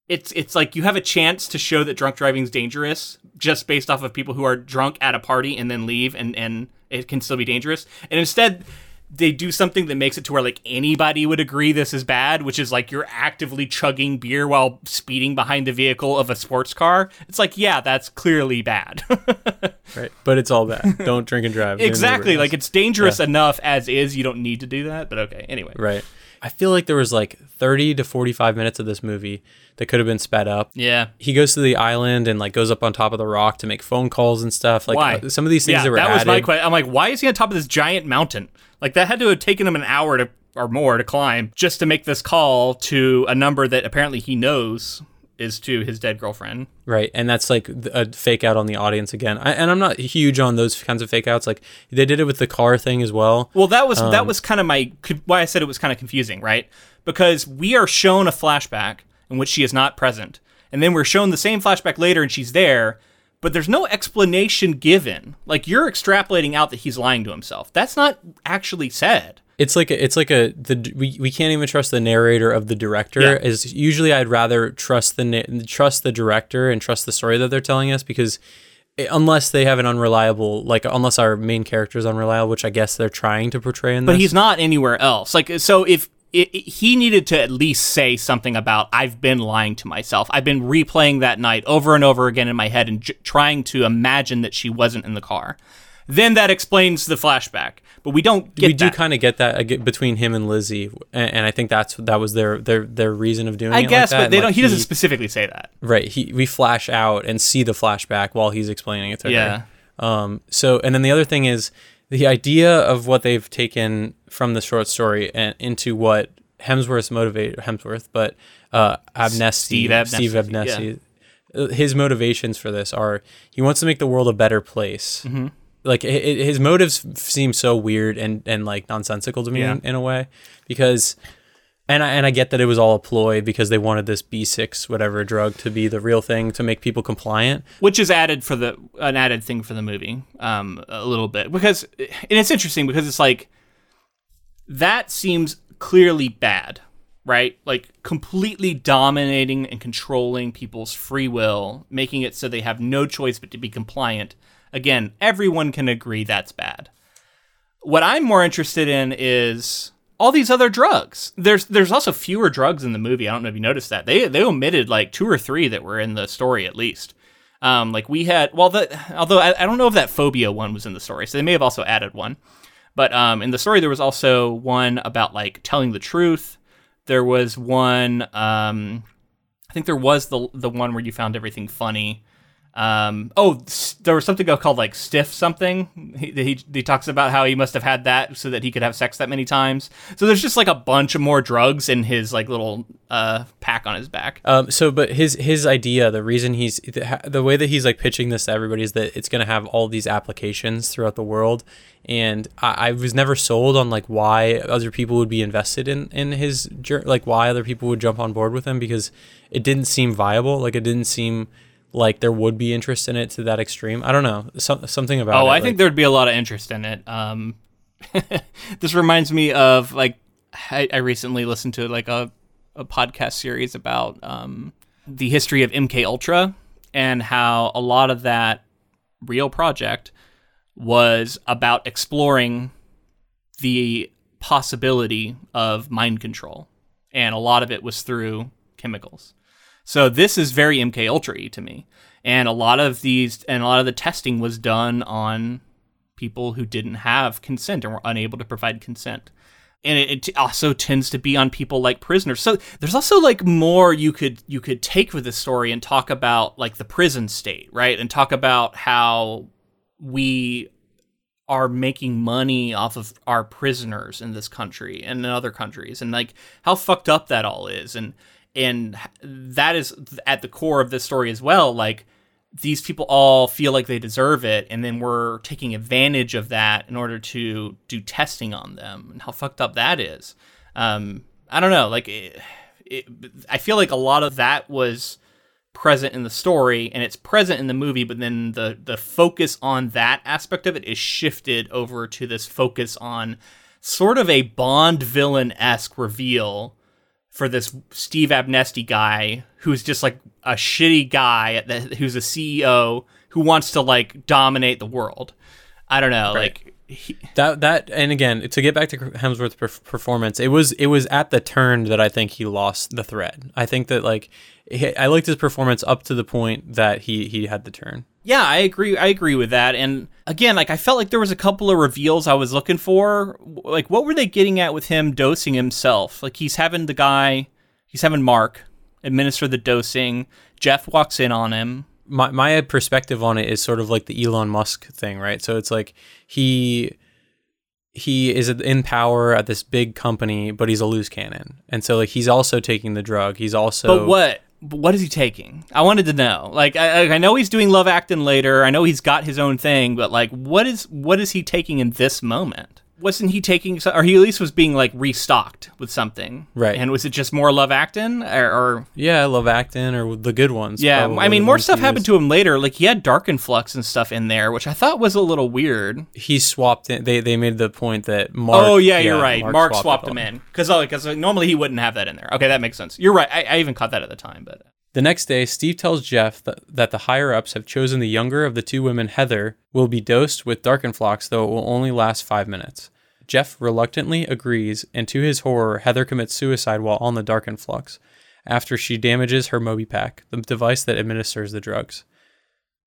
Speaker 1: it's it's like you have a chance to show that drunk driving is dangerous just based off of people who are drunk at a party and then leave and and it can still be dangerous. And instead they do something that makes it to where like anybody would agree this is bad, which is like you're actively chugging beer while speeding behind the vehicle of a sports car. It's like, yeah, that's clearly bad.
Speaker 2: Right. But it's all bad. Don't drink and drive.
Speaker 1: exactly. Like it's dangerous enough as is. You don't need to do that, but okay. Anyway.
Speaker 2: Right. I feel like there was like 30 to 45 minutes of this movie that could have been sped up.
Speaker 1: Yeah.
Speaker 2: He goes to the island and like goes up on top of the rock to make phone calls and stuff. Like
Speaker 1: Why?
Speaker 2: uh, some of these things
Speaker 1: yeah,
Speaker 2: that were
Speaker 1: that was
Speaker 2: added.
Speaker 1: my question. I'm like, why is he on top of this giant mountain? Like that had to have taken him an hour to or more to climb just to make this call to a number that apparently he knows is to his dead girlfriend.
Speaker 2: Right, and that's like a fake out on the audience again. I, and I'm not huge on those kinds of fake outs. Like they did it with the car thing as well.
Speaker 1: Well, that was
Speaker 2: Um,
Speaker 1: that was kind of my why I said it was kind of confusing, right? Because we are shown a flashback in which she is not present, and then we're shown the same flashback later and she's there, but there's no explanation given. Like you're extrapolating out that he's lying to himself. That's not actually said.
Speaker 2: it's like a, it's like a the we, we can't even trust the narrator of the director
Speaker 1: Yeah.
Speaker 2: is usually I'd rather trust the trust the director and trust the story that they're telling us because eh, unless they have an unreliable like unless our main character is unreliable which I guess they're trying to portray in
Speaker 1: but
Speaker 2: this
Speaker 1: he's not anywhere else. Like, so if it, it- he needed to at least say something about I've been lying to myself. I've been replaying that night over and over again in my head and j- trying to imagine that she wasn't in the car. Then that explains the flashback. But we don't get
Speaker 2: we do kind of get that uh, between him and Lizzie and, and I think that's that was their their their reason of doing
Speaker 1: I
Speaker 2: it
Speaker 1: guess,
Speaker 2: like that.
Speaker 1: but
Speaker 2: and,
Speaker 1: they
Speaker 2: like,
Speaker 1: don't. He, doesn't specifically say that.
Speaker 2: Right. He we flash out and see the flashback while he's explaining it to
Speaker 1: Yeah.
Speaker 2: her. Yeah. Um. So and then the other thing is the idea of what they've taken from the short story and into what Hemsworth's motivate Hemsworth, but uh,
Speaker 1: Steve Abnesti,
Speaker 2: Steve Abnesti, uh, his motivations for this are he wants to make the world a better place. Mm-hmm. Like his motives seem so weird and and like nonsensical to me
Speaker 1: Yeah.
Speaker 2: in, in a way because and I, and I get that it was all a ploy because they wanted this B6 whatever drug to be the real thing to make people compliant.
Speaker 1: which is added for the an added thing for the movie um a little bit. Because and it's interesting because it's like that seems clearly bad right? Like completely dominating and controlling people's free will making it so they have no choice but to be compliant. Again everyone can agree that's bad. What i'm more interested in is all these other drugs there's there's also fewer drugs in the movie i don't know if you noticed that they they omitted like two or three that were in the story at least um, like we had, well, the although I, I don't know if that phobia one was in the story, so they may have also added one. But um, in the story, there was also one about like telling the truth. There was one, um, I think there was the the one where you found everything funny. Um, oh, there was something called like stiff something. He, he he talks about how he must have had that so that he could have sex that many times. So there's just like a bunch of more drugs in his like little uh pack on his back.
Speaker 2: Um, so, but his his idea, the reason he's the, the way that he's like pitching this to everybody is that it's to have all these applications throughout the world, and I, I was never sold on like why other people would be invested in in his like why other people would jump on board with him because it didn't seem viable. Like it didn't seem like there would be interest in it to that extreme. I don't know, some, something about.
Speaker 1: Oh,
Speaker 2: it,
Speaker 1: I
Speaker 2: like-
Speaker 1: think there'd be a lot of interest in it. Um, this reminds me of like I, I recently listened to like a, a podcast series about um, the history of MK Ultra and how a lot of that real project was about exploring the possibility of mind control, and a lot of it was through chemicals. So this is very MK Ultra to me, and a lot of these and a lot of the testing was done on people who didn't have consent and were unable to provide consent. And it, it also tends to be on people like prisoners. So there's also like more you could you could take with this story and talk about like the prison state, right? And talk about how we are making money off of our prisoners in this country and in other countries and like how fucked up that all is and and that is at the core of this story as well like these people all feel like they deserve it and then we're taking advantage of that in order to do testing on them and how fucked up that is. Um i don't know like it, it, i feel like a lot of that was present in the story and it's present in the movie but then the the focus on that aspect of it is shifted over to this focus on sort of a bond villain-esque reveal for this Steve Abnesti guy who's just like a shitty guy the, who's a CEO who wants to like dominate the world. I don't know, like he,
Speaker 2: that that and again to get back to Hemsworth's perf- performance, it was it was at the turn that I think he lost the thread. I think that like he, I liked his performance up to the point that he he had the turn.
Speaker 1: Yeah, I agree. I agree with that. And again, like I felt like there was a couple of reveals I was looking for. Like what were they getting at with him dosing himself? Like he's having the guy, he's having Mark administer the dosing. Jeff walks in on him.
Speaker 2: my my perspective on it is sort of like the Elon Musk thing, right? So it's like he he is in power at this big company, but he's a loose cannon, and so like he's also taking the drug. He's also
Speaker 1: But what? What is he taking? I wanted to know. Like, I, I know he's doing Luvactin later. I know he's got his own thing, but like, what is what is he taking in this moment? Wasn't he taking or he at least was being like restocked with something
Speaker 2: Right.
Speaker 1: and was it just more Luvactin or, or
Speaker 2: Yeah, Luvactin or the good ones.
Speaker 1: yeah
Speaker 2: probably
Speaker 1: i mean more stuff happened to him later like he had Darkenfloxx and stuff in there which i thought was a little weird
Speaker 2: He swapped it. They they made the point that Mark.
Speaker 1: oh yeah, you're right mark, swapped,
Speaker 2: it
Speaker 1: him in because 'cause, like, normally he wouldn't have that in there okay that makes sense you're right i, I even caught that at the time but
Speaker 2: The next day, Steve tells Jeff that, that the higher ups have chosen the younger of the two women, Heather, will be dosed with Darkenfloxx, though it will only last five minutes. Jeff reluctantly agrees, and to his horror, Heather commits suicide while on the Darkenfloxx after she damages her MobiPak, the device that administers the drugs.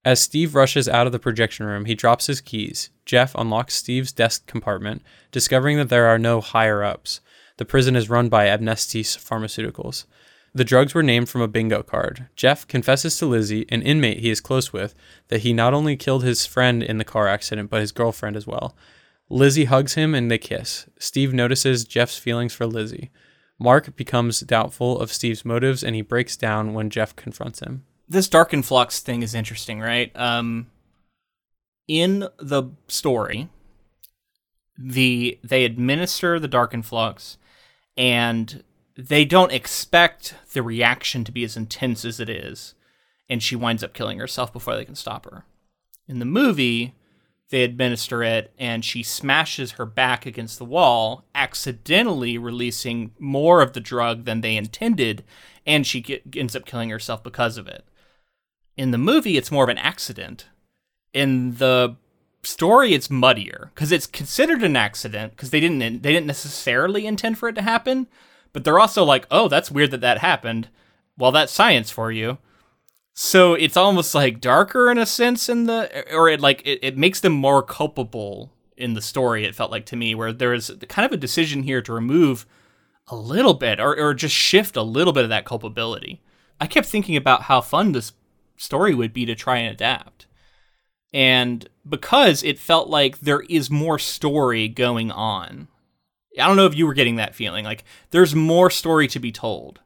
Speaker 2: As Steve rushes out of the projection room, he drops his keys. Jeff unlocks Steve's desk compartment, discovering that there are no higher ups. The prison is run by Abnestis Pharmaceuticals. The drugs were named from a bingo card. Jeff confesses to Lizzie, an inmate he is close with, that he not only killed his friend in the car accident, but his girlfriend as well. Lizzie hugs him and they kiss. Steve notices Jeff's feelings for Lizzie. Mark becomes doubtful of Steve's motives and he breaks down when Jeff confronts him.
Speaker 1: this Darkenfloxx thing is interesting, right? Um, in the story, the they administer the Darkenfloxx, and they don't expect the reaction to be as intense as it is, and she winds up killing herself before they can stop her. In the movie, they administer it, and she smashes her back against the wall, accidentally releasing more of the drug than they intended, and she get, ends up killing herself because of it in the movie it's more of an accident in the story it's muddier because it's considered an accident because they didn't they didn't necessarily intend for it to happen but they're also like oh that's weird that that happened. Well that's science for you. So it's almost like darker in a sense in the or it like it, it makes them more culpable in the story it felt like to me where there is kind of a decision here to remove a little bit or, or just shift a little bit of that culpability. I kept thinking about how fun this story would be to try and adapt. And because it felt like there is more story going on i don't know if you were getting that feeling like there's more story to be told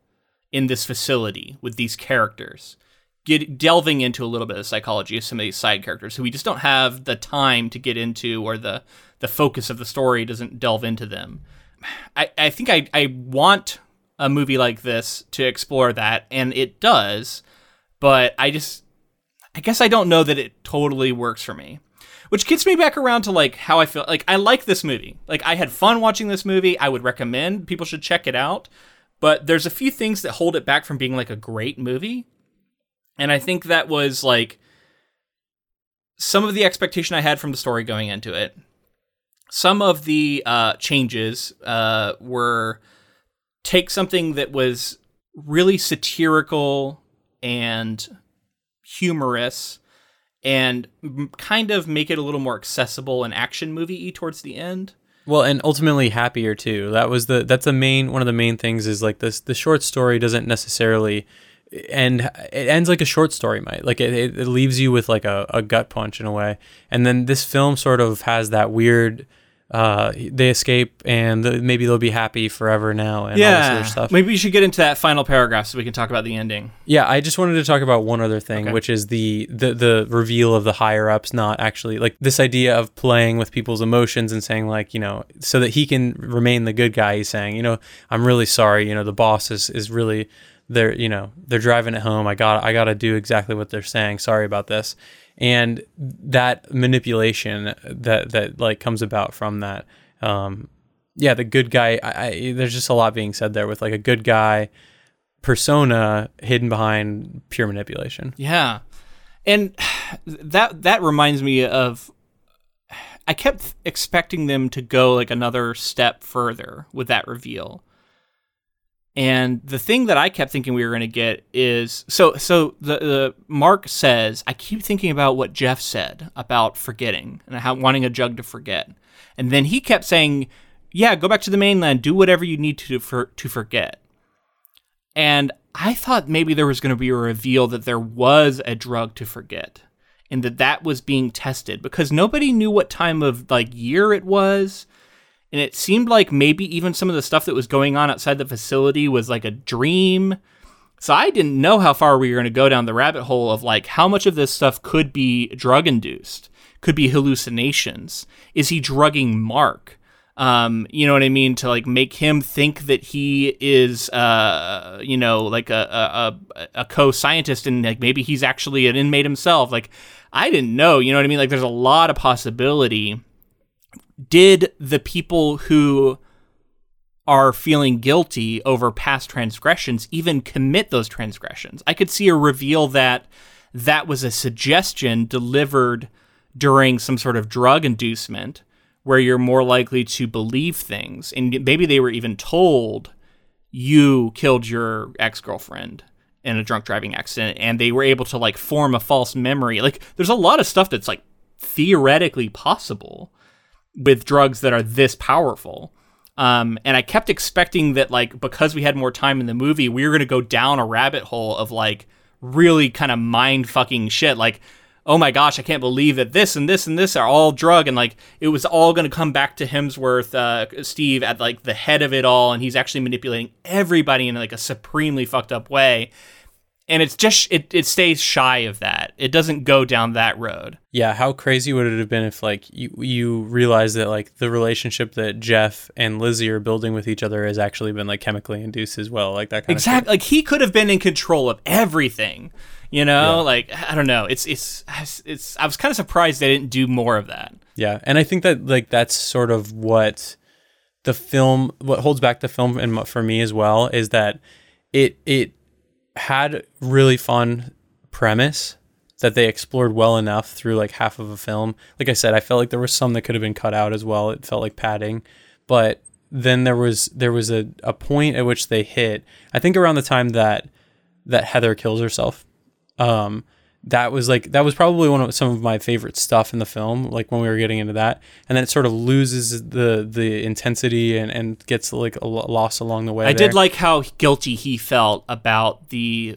Speaker 1: in this facility with these characters get delving into a little bit of the psychology of some of these side characters who we just don't have the time to get into or the the focus of the story doesn't delve into them. I, I think I, I want a movie like this to explore that and it does but i just i guess i don't know that it totally works for me which gets me back around to like how i feel like i like this movie. Like i had fun watching this movie. I would recommend people should check it out. But there's a few things that hold it back from being like a great movie. And I think that was like some of the expectation I had from the story going into it. Some of the uh, changes uh, were take something that was really satirical and humorous and kind of make it a little more accessible and action movie towards the end.
Speaker 2: Well, and ultimately happier too. That was the that's the main one of the main things is like this the short story doesn't necessarily eh, end it ends like a short story might like it, it, it leaves you with like a, a gut punch in a way and then this film sort of has that weird uh they escape and th- maybe they'll be happy forever now and all this other stuff
Speaker 1: Maybe we should get into that final paragraph so we can talk about the ending.
Speaker 2: Yeah, I just wanted to talk about one other thing,
Speaker 1: Okay.
Speaker 2: which is the, the the reveal of the higher ups not actually like this idea of playing with people's emotions and saying like you know so that he can remain the good guy. He's saying you know I'm really sorry. You know the boss is is really they're you know they're driving it home. I got I got to do exactly what they're saying. Sorry about this, and that manipulation that that like comes about from that. Um, yeah, the good guy. I, I, there's just a lot being said there with like a good guy persona hidden behind pure manipulation.
Speaker 1: Yeah. And that that reminds me of I kept expecting them to go like another step further with that reveal. And the thing that I kept thinking we were going to get is so so the, the Mark says I keep thinking about what Jeff said about forgetting and how wanting a jug to forget. And then he kept saying, "Yeah, go back to the mainland, do whatever you need to for to forget." And I thought maybe there was going to be a reveal that there was a drug to forget and that that was being tested because nobody knew what time of like year it was. And it seemed like maybe even some of the stuff that was going on outside the facility was like a dream. So I didn't know how far we were going to go down the rabbit hole of like how much of this stuff could be drug induced, could be hallucinations. Is he drugging Mark? Um, you know what I mean? To like make him think that he is, uh, you know, like a a, a co-scientist, and like maybe he's actually an inmate himself. Like, I didn't know. You know what I mean? Like, there's a lot of possibility. Did the people who are feeling guilty over past transgressions even commit those transgressions? I could see a reveal that that was a suggestion delivered during some sort of drug inducement where you're more likely to believe things. And maybe they were even told you killed your ex girlfriend in a drunk driving accident and they were able to like form a false memory. Like there's a lot of stuff that's like theoretically possible with drugs that are this powerful. Um, and I kept expecting that like because we had more time in the movie, we were gonna go down a rabbit hole of like really kind of mind fucking shit. Like oh my gosh, I can't believe that this and this and this are all drug and like it was all going to come back to Hemsworth, uh, Steve at like the head of it all, and he's actually manipulating everybody in like a supremely fucked up way. And it's just it it stays shy of that. It doesn't go down that road.
Speaker 2: Yeah, how crazy would it have been if like you you realize that like the relationship that Jeff and Lizzie are building with each other has actually been like chemically induced as well, like that kind
Speaker 1: exactly.
Speaker 2: of
Speaker 1: Exactly. Like he could have been in control of everything. You know, yeah. like I don't know. It's it's it's. I was kind of surprised they didn't do more of that.
Speaker 2: Yeah, and I think that like that's sort of what the film, what holds back the film, and for me as well, is that it it had really fun premise that they explored well enough through like half of a film. Like I said, I felt like there was some that could have been cut out as well. It felt like padding, but then there was there was a, a point at which they hit. I think around the time that that Heather kills herself um, that was like that was probably one of some of my favorite stuff in the film like when we were getting into that. And then it sort of loses the the intensity and, and gets like a loss along the way
Speaker 1: i
Speaker 2: there.
Speaker 1: did like how guilty he felt about the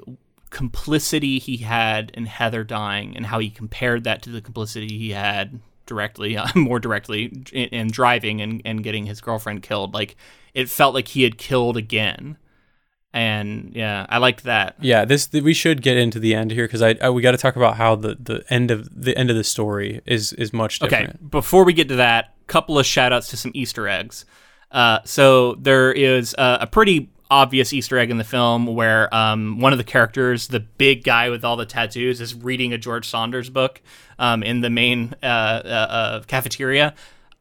Speaker 1: complicity he had in heather dying and how he compared that to the complicity he had directly uh, more directly in, in driving and, and getting his girlfriend killed. Like it felt like he had killed again and yeah, I liked that.
Speaker 2: Yeah, this we should get into the end here because I, I, we got to talk about how the, the end of the end of the story is is much different.
Speaker 1: Okay, before we get to that, couple of shout outs to some Easter eggs. Uh, so there is a, a, pretty obvious Easter egg in the film where um, one of the characters, the big guy with all the tattoos, is reading a George Saunders book um, in the main uh, uh, uh cafeteria.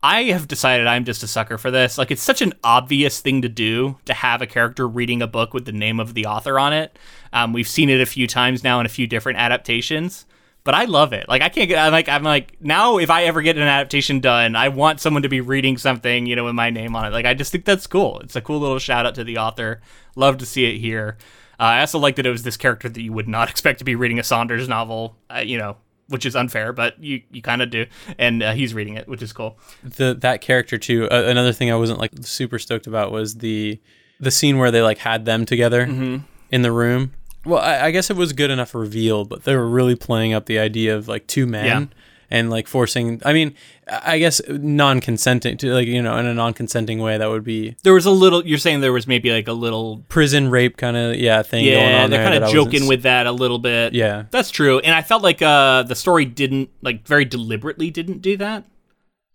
Speaker 1: I have decided I'm just a sucker for this. Like, it's such an obvious thing to do to have a character reading a book with the name of the author on it. Um, we've seen it a few times now in a few different adaptations, but I love it. Like, I can't get. I'm like, I'm like, now if I ever get an adaptation done, I want someone to be reading something, you know, with my name on it. Like, I just think that's cool. It's a cool little shout out to the author. Love to see it here. Uh, I also like that it was this character that you would not expect to be reading a Saunders novel. Uh, you know, which is unfair, but you you kind of do. And uh, he's reading it, which is cool.
Speaker 2: The that character too. Uh, another thing I wasn't like super stoked about was the the scene where they like had them together mm-hmm. in the room. Well, I, I, guess it was good enough reveal, but they were really playing up the idea of like two men. Yeah and like forcing i mean i guess non-consenting to like you know in a non-consenting way that would be
Speaker 1: there was a little you're saying there was maybe like a little
Speaker 2: prison rape kind of yeah thing going on.
Speaker 1: yeah they're kind of joking with that a little bit
Speaker 2: yeah
Speaker 1: that's true and i felt like uh the story didn't like very deliberately didn't do that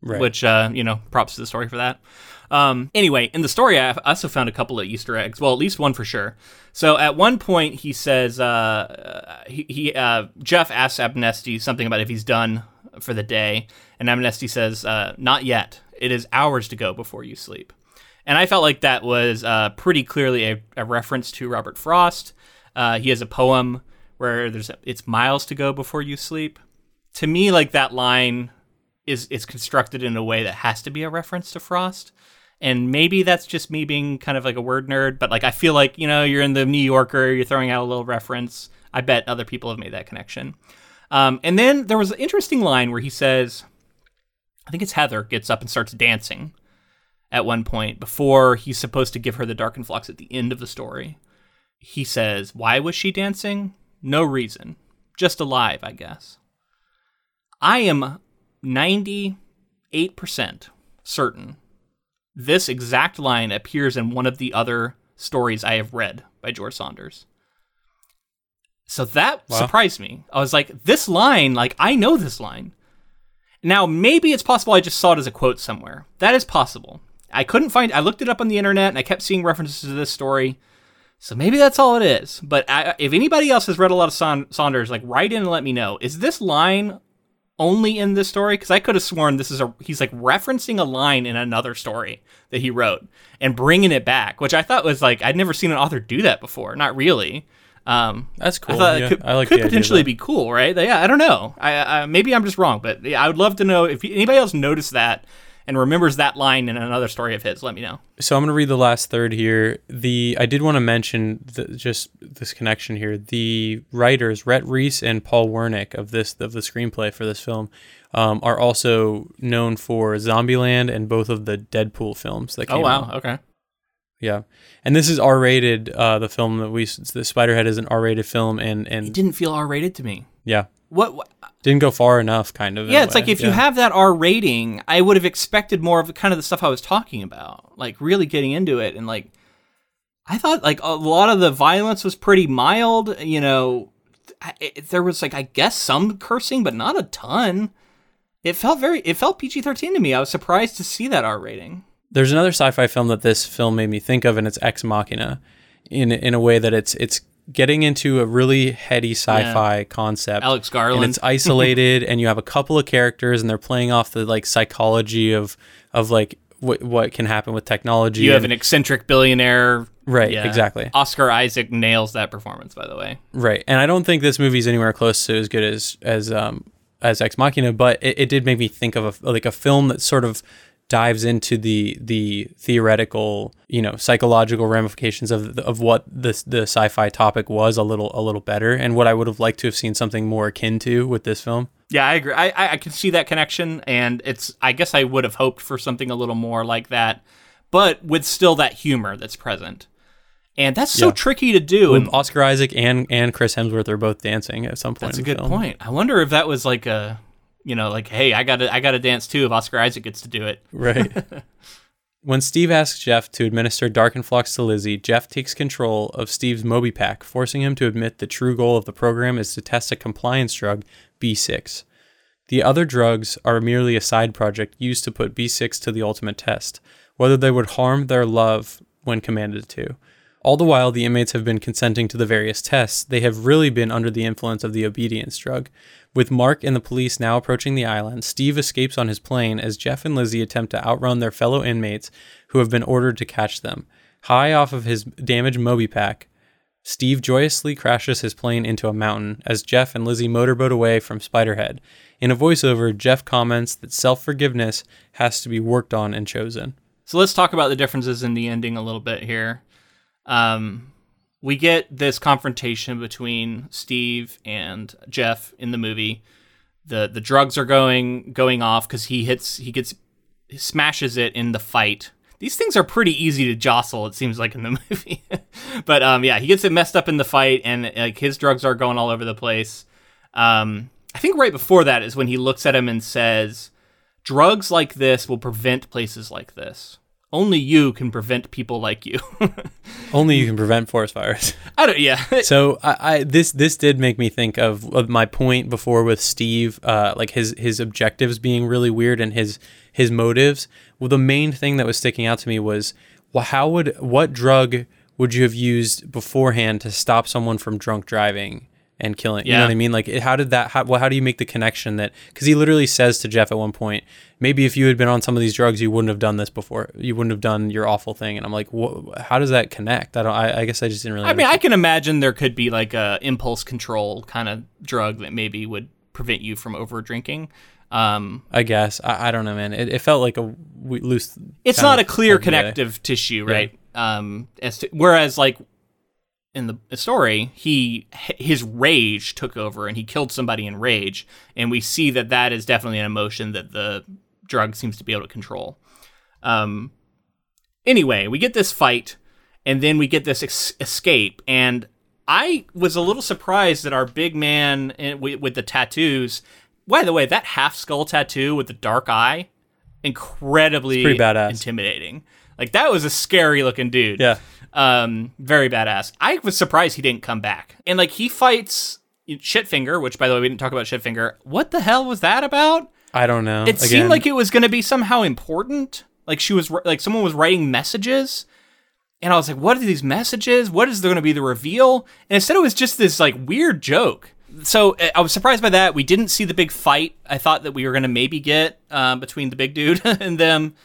Speaker 1: right which uh you know props to the story for that um, anyway, in the story, I also found a couple of Easter eggs. Well, at least one for sure. So at one point, he says, uh, he, he uh, Jeff asks Abnesti something about if he's done for the day. And Abnesti says, uh, Not yet. It is hours to go before you sleep. And I felt like that was uh, pretty clearly a, a, reference to Robert Frost. Uh, he has a poem where there's it's miles to go before you sleep. To me, like that line is is constructed in a way that has to be a reference to Frost. And maybe that's just me being kind of like a word nerd, but like I feel like you know you're in the New Yorker, you're throwing out a little reference. I bet other people have made that connection. Um, and then there was an interesting line where he says, I think it's Heather gets up and starts dancing at one point before he's supposed to give her the Darkenfloxx at the end of the story. He says, Why was she dancing? No reason. Just alive, I guess. I am 98% certain this exact line appears in one of the other stories I have read by George Saunders. So that wow. surprised me. I was like, this line, like, I know this line. Now, maybe it's possible I just saw it as a quote somewhere. That is possible. I couldn't find. I looked it up on the internet and I kept seeing references to this story. So maybe that's all it is. But I, if anybody else has read a lot of Son- Saunders, like write in and let me know. Is this line only in this story? Because I could have sworn this is a he's like referencing a line in another story that he wrote and bringing it back, which I thought was like I'd never seen an author do that before. Not really. Um,
Speaker 2: That's cool.
Speaker 1: I thought
Speaker 2: Yeah,
Speaker 1: it could,
Speaker 2: I like
Speaker 1: could
Speaker 2: the idea of
Speaker 1: potentially be cool, right? Yeah, I don't know. I, I maybe I'm just wrong, but I would love to know if anybody else noticed that and remembers that line in another story of his. Let me know.
Speaker 2: So I'm going to read the last third here. The I did want to mention the, just this connection here. The writers Rhett Reese and Paul Wernick of this of the screenplay for this film um, are also known for Zombieland and both of the Deadpool films that came
Speaker 1: Oh
Speaker 2: out.
Speaker 1: wow, okay.
Speaker 2: Yeah, and this is R rated. Uh, the film that we the Spiderhead is an R rated film, and and It
Speaker 1: didn't feel R rated to me.
Speaker 2: yeah,
Speaker 1: What? what
Speaker 2: didn't go far enough. Kind of.
Speaker 1: yeah, it's like if you have that R rating, I would have expected more of the kind of the stuff I was talking about, like really getting into it and like. I thought like a lot of the violence was pretty mild. You know, I- it, there was like I guess some cursing, but not a ton. It felt very. It felt PG thirteen to me. I was surprised to see that R rating.
Speaker 2: There's another sci-fi film that this film made me think of, and it's Ex Machina, in in a way that it's it's getting into a really heady sci-fi concept.
Speaker 1: Alex Garland.
Speaker 2: and it's isolated, and you have a couple of characters, and they're playing off the like psychology of of like what what can happen with technology.
Speaker 1: you have
Speaker 2: and-
Speaker 1: an eccentric billionaire.
Speaker 2: right,
Speaker 1: Yeah.
Speaker 2: exactly,
Speaker 1: Oscar Isaac nails that performance, by the way.
Speaker 2: right. And I don't think this movie's anywhere close to as good as as um as Ex Machina, but it, it did make me think of a like a film that sort of dives into the the theoretical, you know, psychological ramifications of of what this the sci-fi topic was a little a little better, and what I would have liked to have seen something more akin to with this film.
Speaker 1: Yeah, I agree. I, I I can see that connection, and it's. I guess I would have hoped for something a little more like that, but with still that humor that's present, and that's so
Speaker 2: Yeah.
Speaker 1: tricky to do.
Speaker 2: With Oscar Isaac and and Chris Hemsworth are both dancing at some point.
Speaker 1: that's a
Speaker 2: the
Speaker 1: good
Speaker 2: film.
Speaker 1: point. I wonder if that was like a, you know, like hey, I got to I got to dance too if Oscar Isaac gets to do it.
Speaker 2: Right. when Steve asks Jeff to administer Darkenfloxx to Lizzie, Jeff takes control of Steve's MobiPak, forcing him to admit the true goal of the program is to test a compliance drug, B6. The other drugs are merely a side project used to put B6 to the ultimate test, whether they would harm their love when commanded to. All the while the inmates have been consenting to the various tests, they have really been under the influence of the obedience drug. With Mark and the police now approaching the island, Steve escapes on his plane as Jeff and Lizzie attempt to outrun their fellow inmates who have been ordered to catch them. High off of his damaged MobiPak, Steve joyously crashes his plane into a mountain as Jeff and Lizzie motorboat away from Spiderhead. In a voiceover, Jeff comments that self forgiveness has to be worked on and chosen.
Speaker 1: So let's talk about the differences in the ending a little bit here. Um, we get this confrontation between Steve and Jeff in the movie. the The drugs are going going off because he hits he gets he smashes it in the fight. These things are pretty easy to jostle. It seems like in the movie, but um, yeah, he gets it messed up in the fight, and like his drugs are going all over the place. Um, I think right before that is when he looks at him and says, "Drugs like this will prevent places like this." Only you can prevent people like you.
Speaker 2: Only you can prevent forest fires.
Speaker 1: I don't. Yeah.
Speaker 2: so I, I this this did make me think of, of my point before with Steve, uh, like his his objectives being really weird and his his motives. Well, the main thing that was sticking out to me was, well, how would what drug would you have used beforehand to stop someone from drunk driving and killing? You know what I mean? Like, it- how did that? How, well, how do you make the connection that? Because he literally says to Jeff at one point, maybe if you had been on some of these drugs, you wouldn't have done this before. You wouldn't have done your awful thing. And I'm like, wha how does that connect? I don't. I, I guess I just didn't really.
Speaker 1: I mean, I can imagine there could be like a impulse control kind of drug that maybe would prevent you from over drinking. Um,
Speaker 2: I guess I, I don't know, man. It, it felt like a w- loose.
Speaker 1: it's not a clear connective tissue, right? Um, as to, whereas like in the story, he his rage took over and he killed somebody in rage, and we see that that is definitely an emotion that the drug seems to be able to control. Um, anyway, we get this fight, and then we get this ex- escape, and I was a little surprised that our big man in, with, with the tattoos. By the way, that half skull tattoo with the dark eye, incredibly
Speaker 2: pretty badass.
Speaker 1: intimidating. Like that was a scary looking dude.
Speaker 2: Yeah.
Speaker 1: Um, very badass. I was surprised he didn't come back. And like he fights Shitfinger, which by the way we didn't talk about Shitfinger. What the hell was that about?
Speaker 2: I don't know.
Speaker 1: It seemed like it was going to be somehow important. Like she was like someone was writing messages, and I was like, "What are these messages? What is there going to be the reveal?" And instead, it was just this like weird joke. So uh, I was surprised by that. We didn't see the big fight. I thought that we were going to maybe get um, between the big dude and them.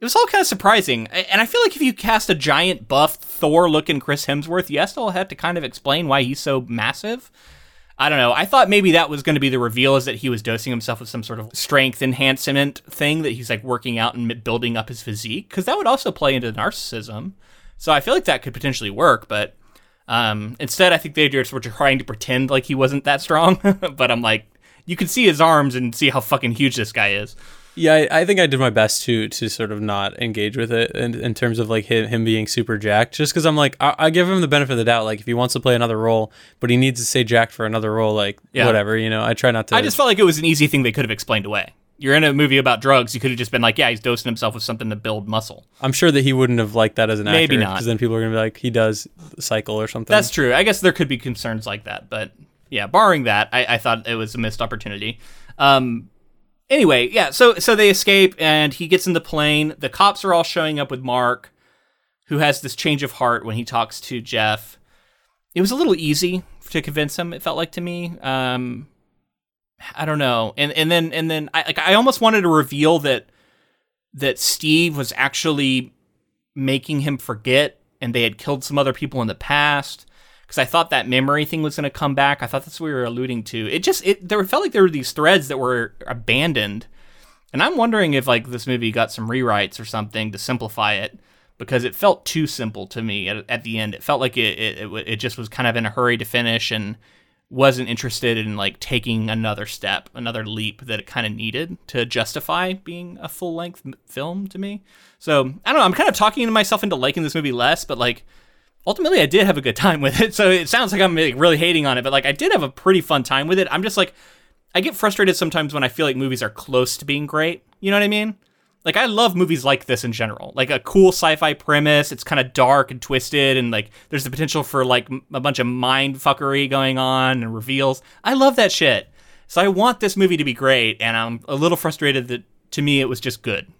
Speaker 1: It was all kind of surprising. And I feel like if you cast a giant buff Thor looking Chris Hemsworth, you still have to kind of explain why he's so massive. I don't know. I thought maybe that was going to be the reveal is that he was dosing himself with some sort of strength enhancement thing that he's like working out and building up his physique because that would also play into narcissism. So I feel like that could potentially work, but um, instead I think they just were trying to pretend like he wasn't that strong. but I'm like, you can see his arms and see how fucking huge this guy is.
Speaker 2: Yeah, I, I, think I did my best to to sort of not engage with it in, in terms of like him, him being super jacked. Just because I'm like, I, I, give him the benefit of the doubt. Like if he wants to play another role, but he needs to stay jacked for another role, like yeah. whatever, you know. I try not to.
Speaker 1: I just felt like it was an easy thing they could have explained away. You're in a movie about drugs. You could have just been like, yeah, he's dosing himself with something to build muscle.
Speaker 2: I'm sure that he wouldn't have liked that as an
Speaker 1: Maybe
Speaker 2: actor.
Speaker 1: not.
Speaker 2: Because then people are gonna be like, he does cycle or something.
Speaker 1: That's true. I guess there could be concerns like that, but yeah, barring that, I, I thought it was a missed opportunity. Um, anyway, yeah, so so they escape and he gets in the plane. The cops are all showing up with Mark, who has this change of heart when he talks to Jeff. It was a little easy to convince him. It felt like to me. Um, I don't know, and and then and then I like I almost wanted to reveal that that Steve was actually making him forget, and they had killed some other people in the past because I thought that memory thing was going to come back. I thought that's what we were alluding to. It just it there felt like there were these threads that were abandoned, and I'm wondering if like this movie got some rewrites or something to simplify it because it felt too simple to me at, at the end. It felt like it, it it just was kind of in a hurry to finish and wasn't interested in like taking another step, another leap that it kind of needed to justify being a full length film to me. So I don't know. I'm kind of talking to myself into liking this movie less, but like ultimately I did have a good time with it. So it sounds like I'm really hating on it, but like I did have a pretty fun time with it. I'm just like I get frustrated sometimes when I feel like movies are close to being great. You know what I mean? Like I love movies like this in general. Like a cool sci-fi premise, it's kind of dark and twisted and like there's the potential for like a bunch of mind fuckery going on and reveals. I love that shit. So I want this movie to be great and I'm a little frustrated that to me it was just good.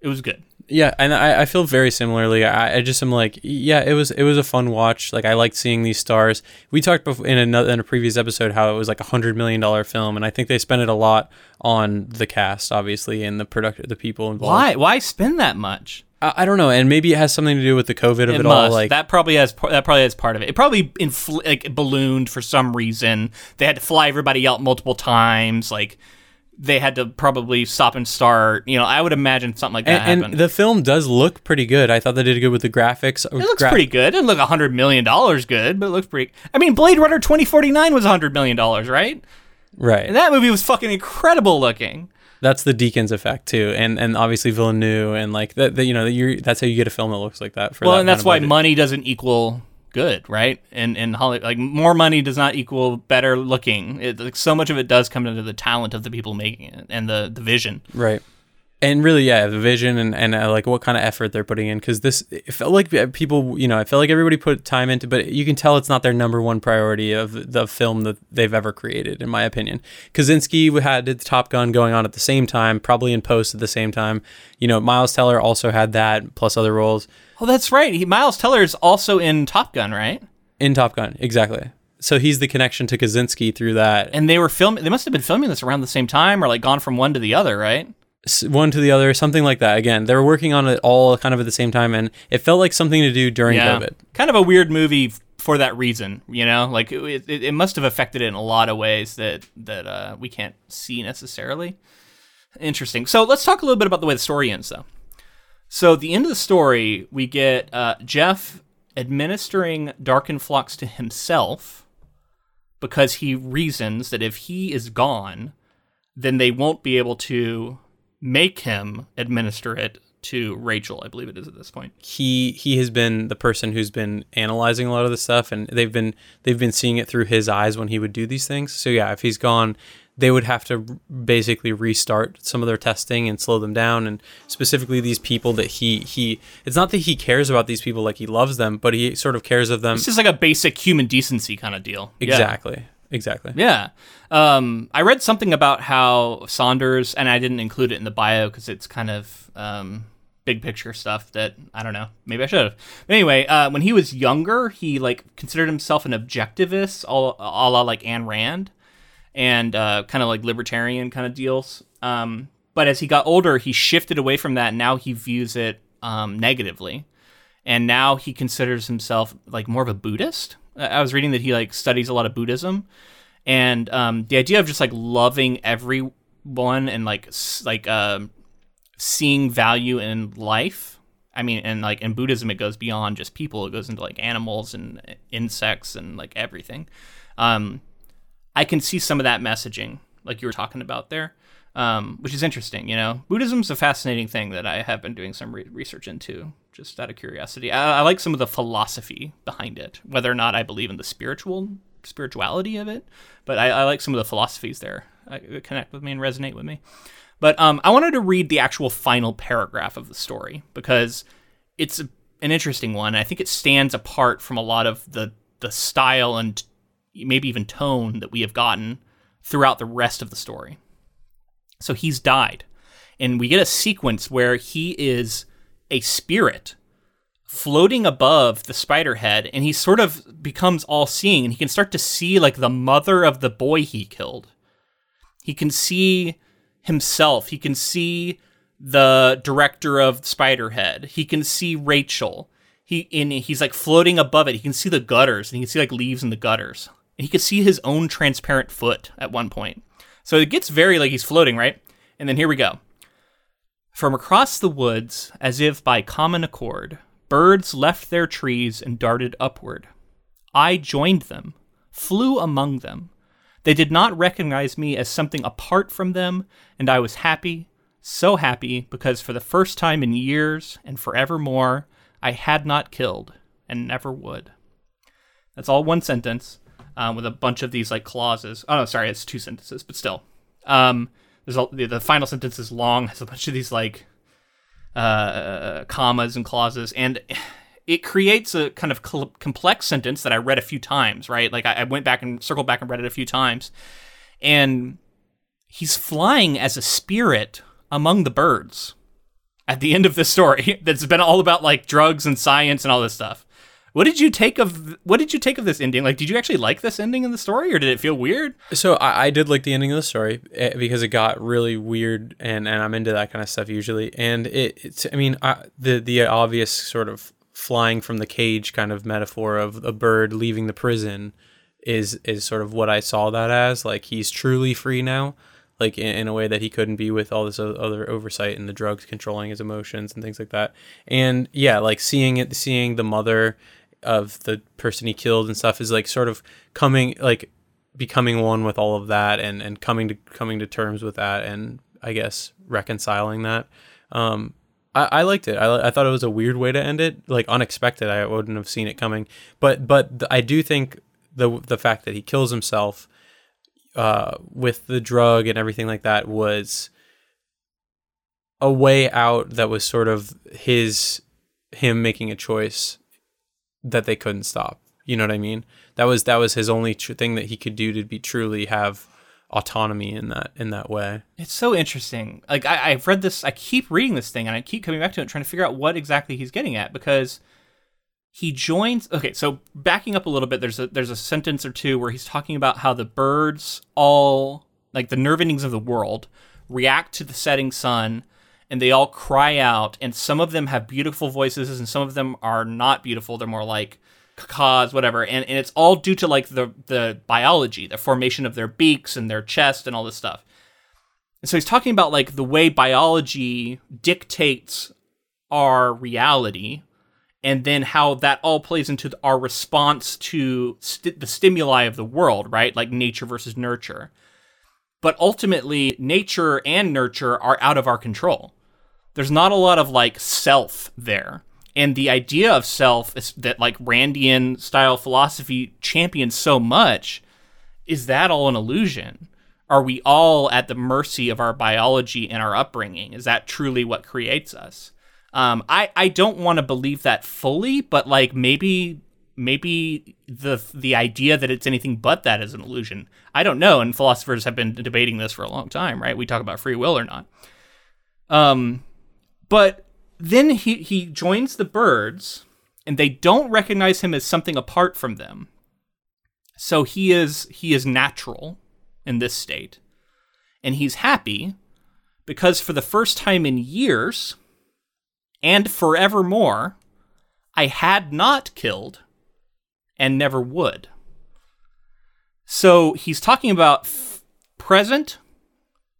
Speaker 1: It was good
Speaker 2: yeah, and I, I feel very similarly. I, I just am like, yeah, it was it was a fun watch. Like I liked seeing these stars. We talked before in another in a previous episode how it was like a hundred million dollar film, and I think they spent it a lot on the cast, obviously, and the product, the people involved.
Speaker 1: Why? Why spend that much?
Speaker 2: I, don't know, and maybe it has something to do with the COVID of it,
Speaker 1: it
Speaker 2: all. Like
Speaker 1: that probably has that probably has part of it. It probably infl- like ballooned for some reason. They had to fly everybody out multiple times. Like they had to probably stop and start. You know, I would imagine something like that
Speaker 2: and, and the film does look pretty good. I thought they did good with the graphics.
Speaker 1: It looks Gra- pretty good. It didn't look hundred million dollars good, but it looks pretty. I mean, Blade Runner twenty forty nine was hundred million dollars, right?
Speaker 2: Right.
Speaker 1: And that movie was fucking incredible looking.
Speaker 2: That's the Deakins effect too, and and obviously Villeneuve, and like that. You know, you that's how you get a film that looks like that.
Speaker 1: For well, that and that's why money doesn't equal good, right? And and Hollywood, like more money does not equal better looking. It, like, so much of it does come down to the talent of the people making it and the the vision.
Speaker 2: Right. And really, yeah, the vision and, and uh, like what kind of effort they're putting in. Because this, it felt like uh, people, you know, I felt like everybody put time into, but you can tell it's not their number one priority of the film that they've ever created, in my opinion. Kosinski had the Top Gun going on at the same time, probably in post at the same time. You know, Miles Teller also had that, plus other roles.
Speaker 1: Oh, that's right. He, Miles Teller is also in Top Gun, right?
Speaker 2: In Top Gun, exactly. So he's the connection to Kosinski through that.
Speaker 1: And they were filming. They must have been filming this around the same time, or like gone from one to the other, right?
Speaker 2: One to the other, something like that. Again, they were working on it all kind of at the same time, and it felt like something to do during yeah. COVID.
Speaker 1: Kind of a weird movie for that reason, you know. Like it, it, it must have affected it in a lot of ways that that uh, we can't see necessarily. Interesting. So let's talk a little bit about the way the story ends, though. So the end of the story, we get uh, Jeff administering Darkenfloxx to himself because he reasons that if he is gone, then they won't be able to make him administer it to Rachel, I believe it is at this point.
Speaker 2: He he has been the person who's been analyzing a lot of the stuff and they've been they've been seeing it through his eyes when he would do these things. So yeah, if he's gone, they would have to basically restart some of their testing and slow them down and specifically these people that he he it's not that he cares about these people like he loves them but he sort of cares of them
Speaker 1: it's just like a basic human decency kind of deal
Speaker 2: exactly yeah. Exactly
Speaker 1: yeah um, i read something about how saunders and i didn't include it in the bio because it's kind of um, big picture stuff that I don't know. Maybe I should have. But anyway, uh, when he was younger, he like considered himself an objectivist, all a la like Ayn Rand, and uh, kind of like libertarian kind of deals. Um, but as he got older, he shifted away from that. And now he views it um, negatively, and now he considers himself like more of a Buddhist. I was reading that he like studies a lot of Buddhism, and um, the idea of just like loving everyone and like like uh, seeing value in life. I mean, and like in Buddhism, it goes beyond just people. It goes into like animals and insects and like everything. Um, I can see some of that messaging, like you were talking about there, um, which is interesting. You know, Buddhism's a fascinating thing that I have been doing some re- research into, just out of curiosity. I, I like some of the philosophy behind it, whether or not I believe in the spiritual spirituality of it, but I, I like some of the philosophies there. Connect with me and resonate with me. But um, I wanted to read the actual final paragraph of the story because it's a, an interesting one. I think it stands apart from a lot of the the style and maybe even tone that we have gotten throughout the rest of the story. So he's died, and we get a sequence where he is a spirit floating above the spider head and he sort of becomes all seeing and he can start to see like the mother of the boy he killed he can see himself. He can see the director of Spiderhead. He can see Rachel. He in he's like floating above it. He can see the gutters and he can see like leaves in the gutters. And he can see his own transparent foot at one point. So it gets very like he's floating, right? And then here we go. From across the woods, as if by common accord, birds left their trees and darted upward. I joined them, flew among them, they did not recognize me as something apart from them, and I was happy, so happy, because for the first time in years and forevermore, I had not killed and never would. That's all one sentence um, with a bunch of these like clauses. Oh no, sorry, it's two sentences, but still. Um, there's the, the final sentence is long, has a bunch of these like uh, commas and clauses, and it creates a kind of complex sentence that I read a few times, right? Like I, I went back and circled back and read it a few times. And he's flying as a spirit among the birds at the end of this story that's been all about like drugs and science and all this stuff. What did you take of what did you take of this ending? Like, did you actually like this ending in the story, or did it feel weird?
Speaker 2: So I, I did like the ending of the story eh, because it got really weird, and, and I'm into that kind of stuff usually. And it, it's, I mean, I, the the obvious sort of flying from the cage kind of metaphor of a bird leaving the prison is is sort of what I saw that as. Like he's truly free now, like in, in, a way that he couldn't be with all this other oversight and the drugs controlling his emotions and things like that. And yeah, like seeing it, seeing the mother of the person he killed and stuff is like sort of coming like becoming one with all of that and and coming to coming to terms with that and I guess reconciling that. Um, I, I liked it. I, I thought it was a weird way to end it, like unexpected. I wouldn't have seen it coming. But but I do think the the fact that he kills himself uh, with the drug and everything like that was a way out that was sort of his him making a choice that they couldn't stop. You know what I mean? That was that was his only tr- thing that he could do to be truly have autonomy in that in that way.
Speaker 1: It's so interesting. Like I, I've read this, I keep reading this thing, and I keep coming back to it, trying to figure out what exactly he's getting at because he joins. Okay, so backing up a little bit, there's a there's a sentence or two where he's talking about how the birds all like the nerve endings of the world react to the setting sun and they all cry out and some of them have beautiful voices and some of them are not beautiful. They're more like cause whatever. And, and it's all due to like the the biology the formation of their beaks and their chest and all this stuff. And so he's talking about like the way biology dictates our reality and then how that all plays into our response to st- the stimuli of the world right? Like nature versus nurture. But ultimately nature and nurture are out of our control there's not a lot of like self there and the idea of self is that like Randian style philosophy champions so much is that all an illusion? Are we all at the mercy of our biology and our upbringing? Is that truly what creates us? Um, I I don't want to believe that fully, but like maybe maybe the the idea that it's anything but that is an illusion. I don't know, and philosophers have been debating this for a long time, right? We talk about free will or not. Um, but then he he joins the birds, and they don't recognize him as something apart from them. So he is he is natural in this state, and he's happy because for the first time in years and forevermore, I had not killed and never would. So he's talking about f- present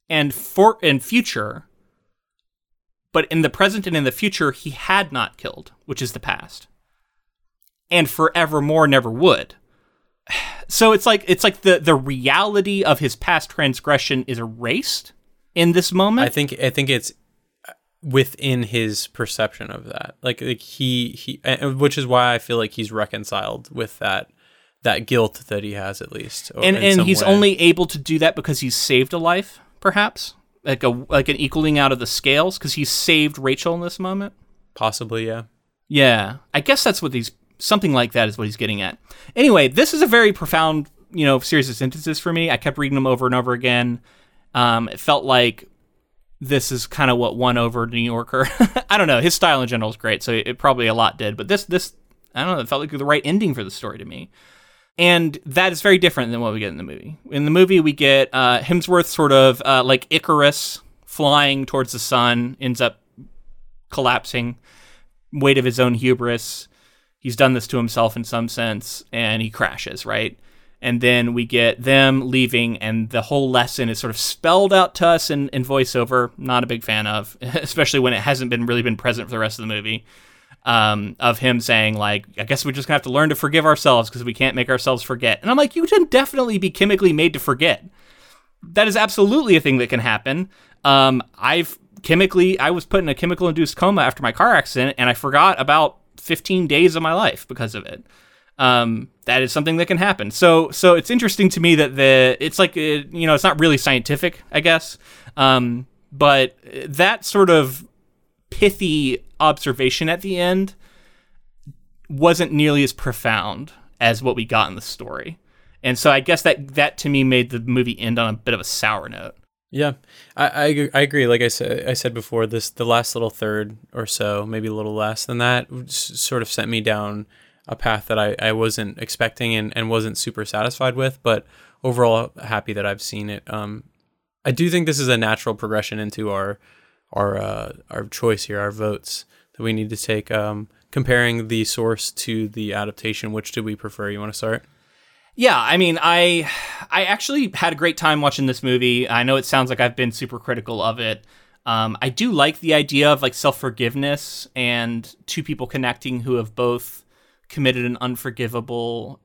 Speaker 1: and for and future, but in the present and in the future he had not killed, which is the past. And forevermore never would. So it's like it's like the the reality of his past transgression is erased in this moment.
Speaker 2: I think I think it's uh, within his perception of that. Like like he he which is why I feel like he's reconciled with that that guilt that he has at least.
Speaker 1: and
Speaker 2: in
Speaker 1: and he's
Speaker 2: way.
Speaker 1: only able to do that because he's saved a life, perhaps like a like an equaling out of the scales because he saved Rachel in this moment.
Speaker 2: possibly yeah.
Speaker 1: Yeah, I guess that's what he's something like that is what he's getting at. Anyway, this is a very profound you know series of sentences for me. I kept reading them over and over again. Um, it felt like this is kind of what won over New Yorker. I don't know. His style in general is great, so it probably a lot did. But this this I don't know. It felt like the right ending for the story to me. And that is very different than what we get in the movie. In the movie, we get uh, Hemsworth sort of uh, like Icarus flying towards the sun, ends up collapsing, weight of his own hubris. He's done this to himself in some sense, and he crashes, right? And then we get them leaving, and the whole lesson is sort of spelled out to us in, in voiceover. Not a big fan of, especially when it hasn't been really been present for the rest of the movie um, of him saying like, "I guess we're just gonna have to learn to forgive ourselves because we can't make ourselves forget." And I'm like, you can definitely be chemically made to forget. That is absolutely a thing that can happen. Um, I've chemically, I was put in a chemical induced coma after my car accident, and I forgot about 15 days of my life because of it. Um, that is something that can happen. So, so it's interesting to me that the it's like it, you know it's not really scientific, I guess, um, but that sort of pithy observation at the end wasn't nearly as profound as what we got in the story. And so I guess that that to me made the movie end on a bit of a sour note.
Speaker 2: Yeah, I, I I agree. Like I said, I said before, this the last little third or so, maybe a little less than that, sort of sent me down a path that I, I wasn't expecting and, and wasn't super satisfied with. But overall, happy that I've seen it. Um, I do think this is a natural progression into our our uh, our choice here, our votes that we need to take. Um, comparing the source to the adaptation, which do we prefer? You want to start?
Speaker 1: Yeah, I mean, I I actually had a great time watching this movie. I know it sounds like I've been super critical of it. Um, I do like the idea of like self forgiveness and two people connecting who have both committed an unforgivable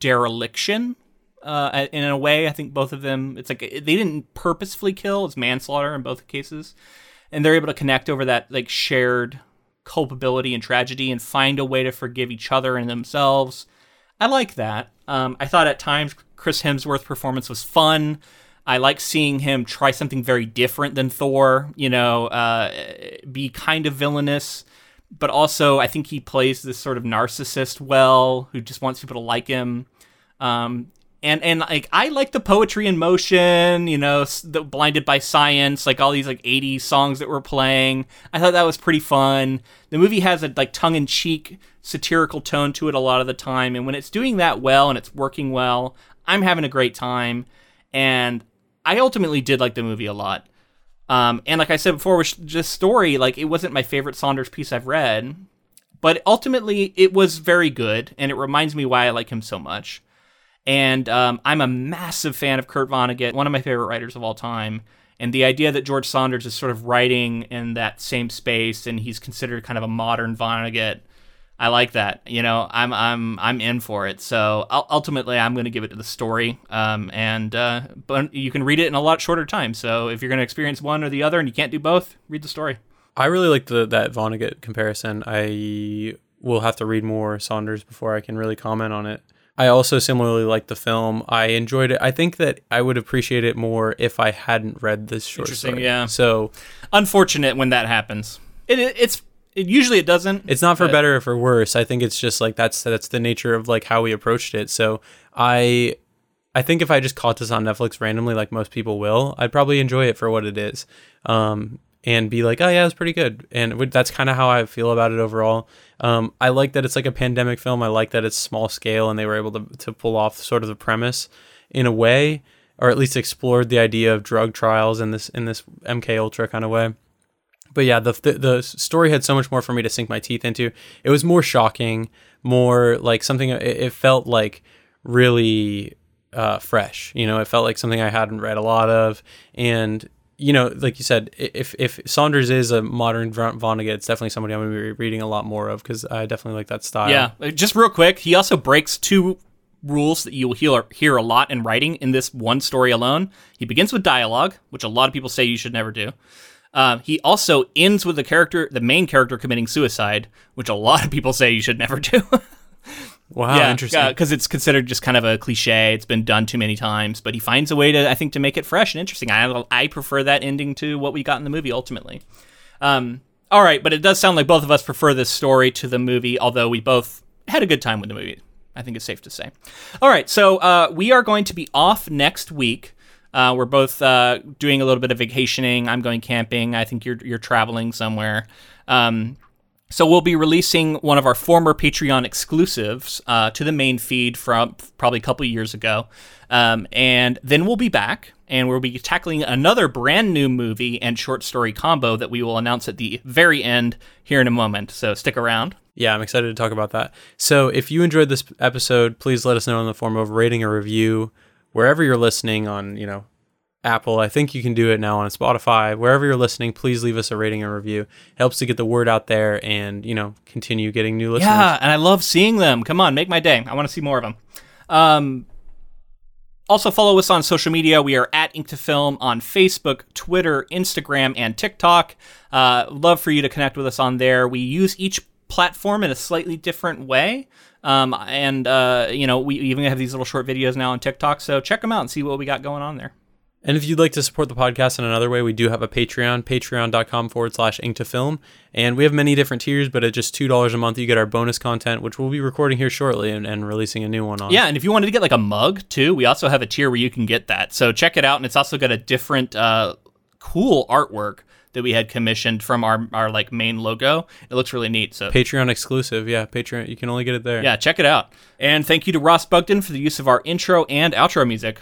Speaker 1: dereliction. Uh, in a way, I think both of them. It's like they didn't purposefully kill; it's manslaughter in both cases, and they're able to connect over that like shared culpability and tragedy and find a way to forgive each other and themselves. I like that. Um, I thought at times Chris Hemsworth's performance was fun. I like seeing him try something very different than Thor. You know, uh, be kind of villainous, but also I think he plays this sort of narcissist well, who just wants people to like him. Um, and and like I like the poetry in motion, you know, the blinded by science, like all these like 80s songs that were playing. I thought that was pretty fun. The movie has a like tongue in cheek satirical tone to it a lot of the time, and when it's doing that well and it's working well, I'm having a great time. And I ultimately did like the movie a lot. Um, and like I said before, with just story, like it wasn't my favorite Saunders piece I've read, but ultimately it was very good, and it reminds me why I like him so much. And um, I'm a massive fan of Kurt Vonnegut, one of my favorite writers of all time. And the idea that George Saunders is sort of writing in that same space, and he's considered kind of a modern Vonnegut, I like that. You know, I'm I'm I'm in for it. So ultimately, I'm going to give it to the story. Um, and uh, but you can read it in a lot shorter time. So if you're going to experience one or the other, and you can't do both, read the story.
Speaker 2: I really like the that Vonnegut comparison. I will have to read more Saunders before I can really comment on it. I also similarly like the film. I enjoyed it. I think that I would appreciate it more if I hadn't read this short
Speaker 1: Interesting,
Speaker 2: story.
Speaker 1: yeah.
Speaker 2: So
Speaker 1: Unfortunate when that happens. It, it it's it, usually it doesn't.
Speaker 2: it's not for
Speaker 1: but-
Speaker 2: better or for worse. I think it's just like that's that's the nature of like how we approached it. So I I think if I just caught this on Netflix randomly, like most people will, I'd probably enjoy it for what it is. Um, and be like, oh yeah, it's pretty good. And would- that's kind of how I feel about it overall. Um, I like that it's like a pandemic film. I like that it's small scale and they were able to to pull off sort of the premise in a way, or at least explored the idea of drug trials in this in this MK Ultra kind of way but yeah, the, the the story had so much more for me to sink my teeth into. It was more shocking, more like something. It, it felt like really uh, fresh. You know, it felt like something I hadn't read a lot of, and you know, like you said, if if Saunders is a modern Vonnegut, it's definitely somebody I'm going to be reading a lot more of because I definitely like that style.
Speaker 1: Yeah, uh, just real quick, he also breaks two rules that you will hear, hear a lot in writing in this one story alone. He begins with dialogue, which a lot of people say you should never do. Um, he also ends with the character, the main character, committing suicide, which a lot of people say you should never do.
Speaker 2: Wow,
Speaker 1: yeah,
Speaker 2: interesting.
Speaker 1: because it's considered just kind of a cliche. It's been done too many times, but he finds a way to, I think, to make it fresh and interesting. I I prefer that ending to what we got in the movie ultimately. Um, all right, but it does sound like both of us prefer this story to the movie, although we both had a good time with the movie. I think it's safe to say. All right, so uh, we are going to be off next week. Uh, we're both uh, doing a little bit of vacationing. I'm going camping. I think you're you're traveling somewhere. Um, so we'll be releasing one of our former Patreon exclusives uh, to the main feed from probably a couple years ago, um, and then we'll be back and we'll be tackling another brand new movie and short story combo that we will announce at the very end here in a moment. So stick around.
Speaker 2: Yeah, I'm excited to talk about that. So, if you enjoyed this episode, please let us know in the form of rating or review wherever you're listening on, you know, Apple. I think you can do it now on Spotify. Wherever you're listening, please leave us a rating and review. helps to get the word out there and, you know, continue getting new listeners.
Speaker 1: Yeah, and I love seeing them. Come on, make my day. I want to see more of them. Um, also, follow us on social media. We are at Ink to Film on Facebook, Twitter, Instagram, and TikTok. Uh, love for you to connect with us on there. We use each platform in a slightly different way. Um, and, uh, you know, we even have these little short videos now on TikTok. So check them out and see what we got going on there.
Speaker 2: And if you'd like to support the podcast in another way, we do have a Patreon, patreon.com forward slash ink to film. And we have many different tiers, but at just $2 a month, you get our bonus content, which we'll be recording here shortly and, and releasing a new one on.
Speaker 1: Yeah, and if you wanted to get like a mug too, we also have a tier where you can get that. So check it out, and it's also got a different, uh, cool artwork that we had commissioned from our our like main logo. It looks really neat. So
Speaker 2: Patreon exclusive. Yeah, Patreon. You can only get it there.
Speaker 1: yeah, check it out. And thank you to Ross Bugden for the use of our intro and outro music.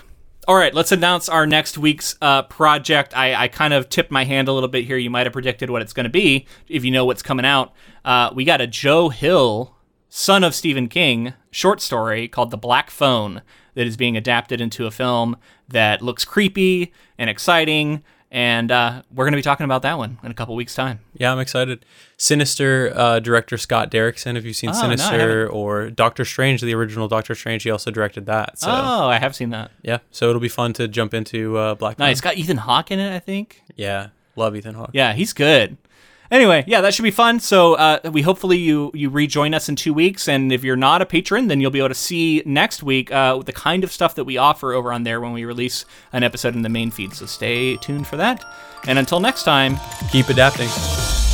Speaker 1: All right, let's announce our next week's uh, project. I, I kind of tipped my hand a little bit here. You might have predicted what it's going to be if you know what's coming out. Uh, we got a Joe Hill, son of Stephen King, short story called The Black Phone that is being adapted into a film that looks creepy and exciting. And uh, we're going to be talking about that one in a couple weeks' time.
Speaker 2: Yeah, I'm excited. Sinister uh, director Scott Derrickson. Have you seen
Speaker 1: Oh, no,
Speaker 2: Sinister or Doctor Strange, the original Doctor Strange? He also directed that. So
Speaker 1: oh, I have seen that.
Speaker 2: yeah, so it'll be fun to jump into uh, Black.
Speaker 1: Nice.
Speaker 2: Phone.
Speaker 1: Got Ethan Hawke in it, I think.
Speaker 2: Yeah, love Ethan Hawke.
Speaker 1: Yeah, he's good. Anyway, yeah, that should be fun. So uh, we hopefully you you rejoin us in two weeks, and if you're not a patron, then you'll be able to see next week uh, the kind of stuff that we offer over on there when we release an episode in the main feed. So stay tuned for that. And until next time,
Speaker 2: Keep adapting.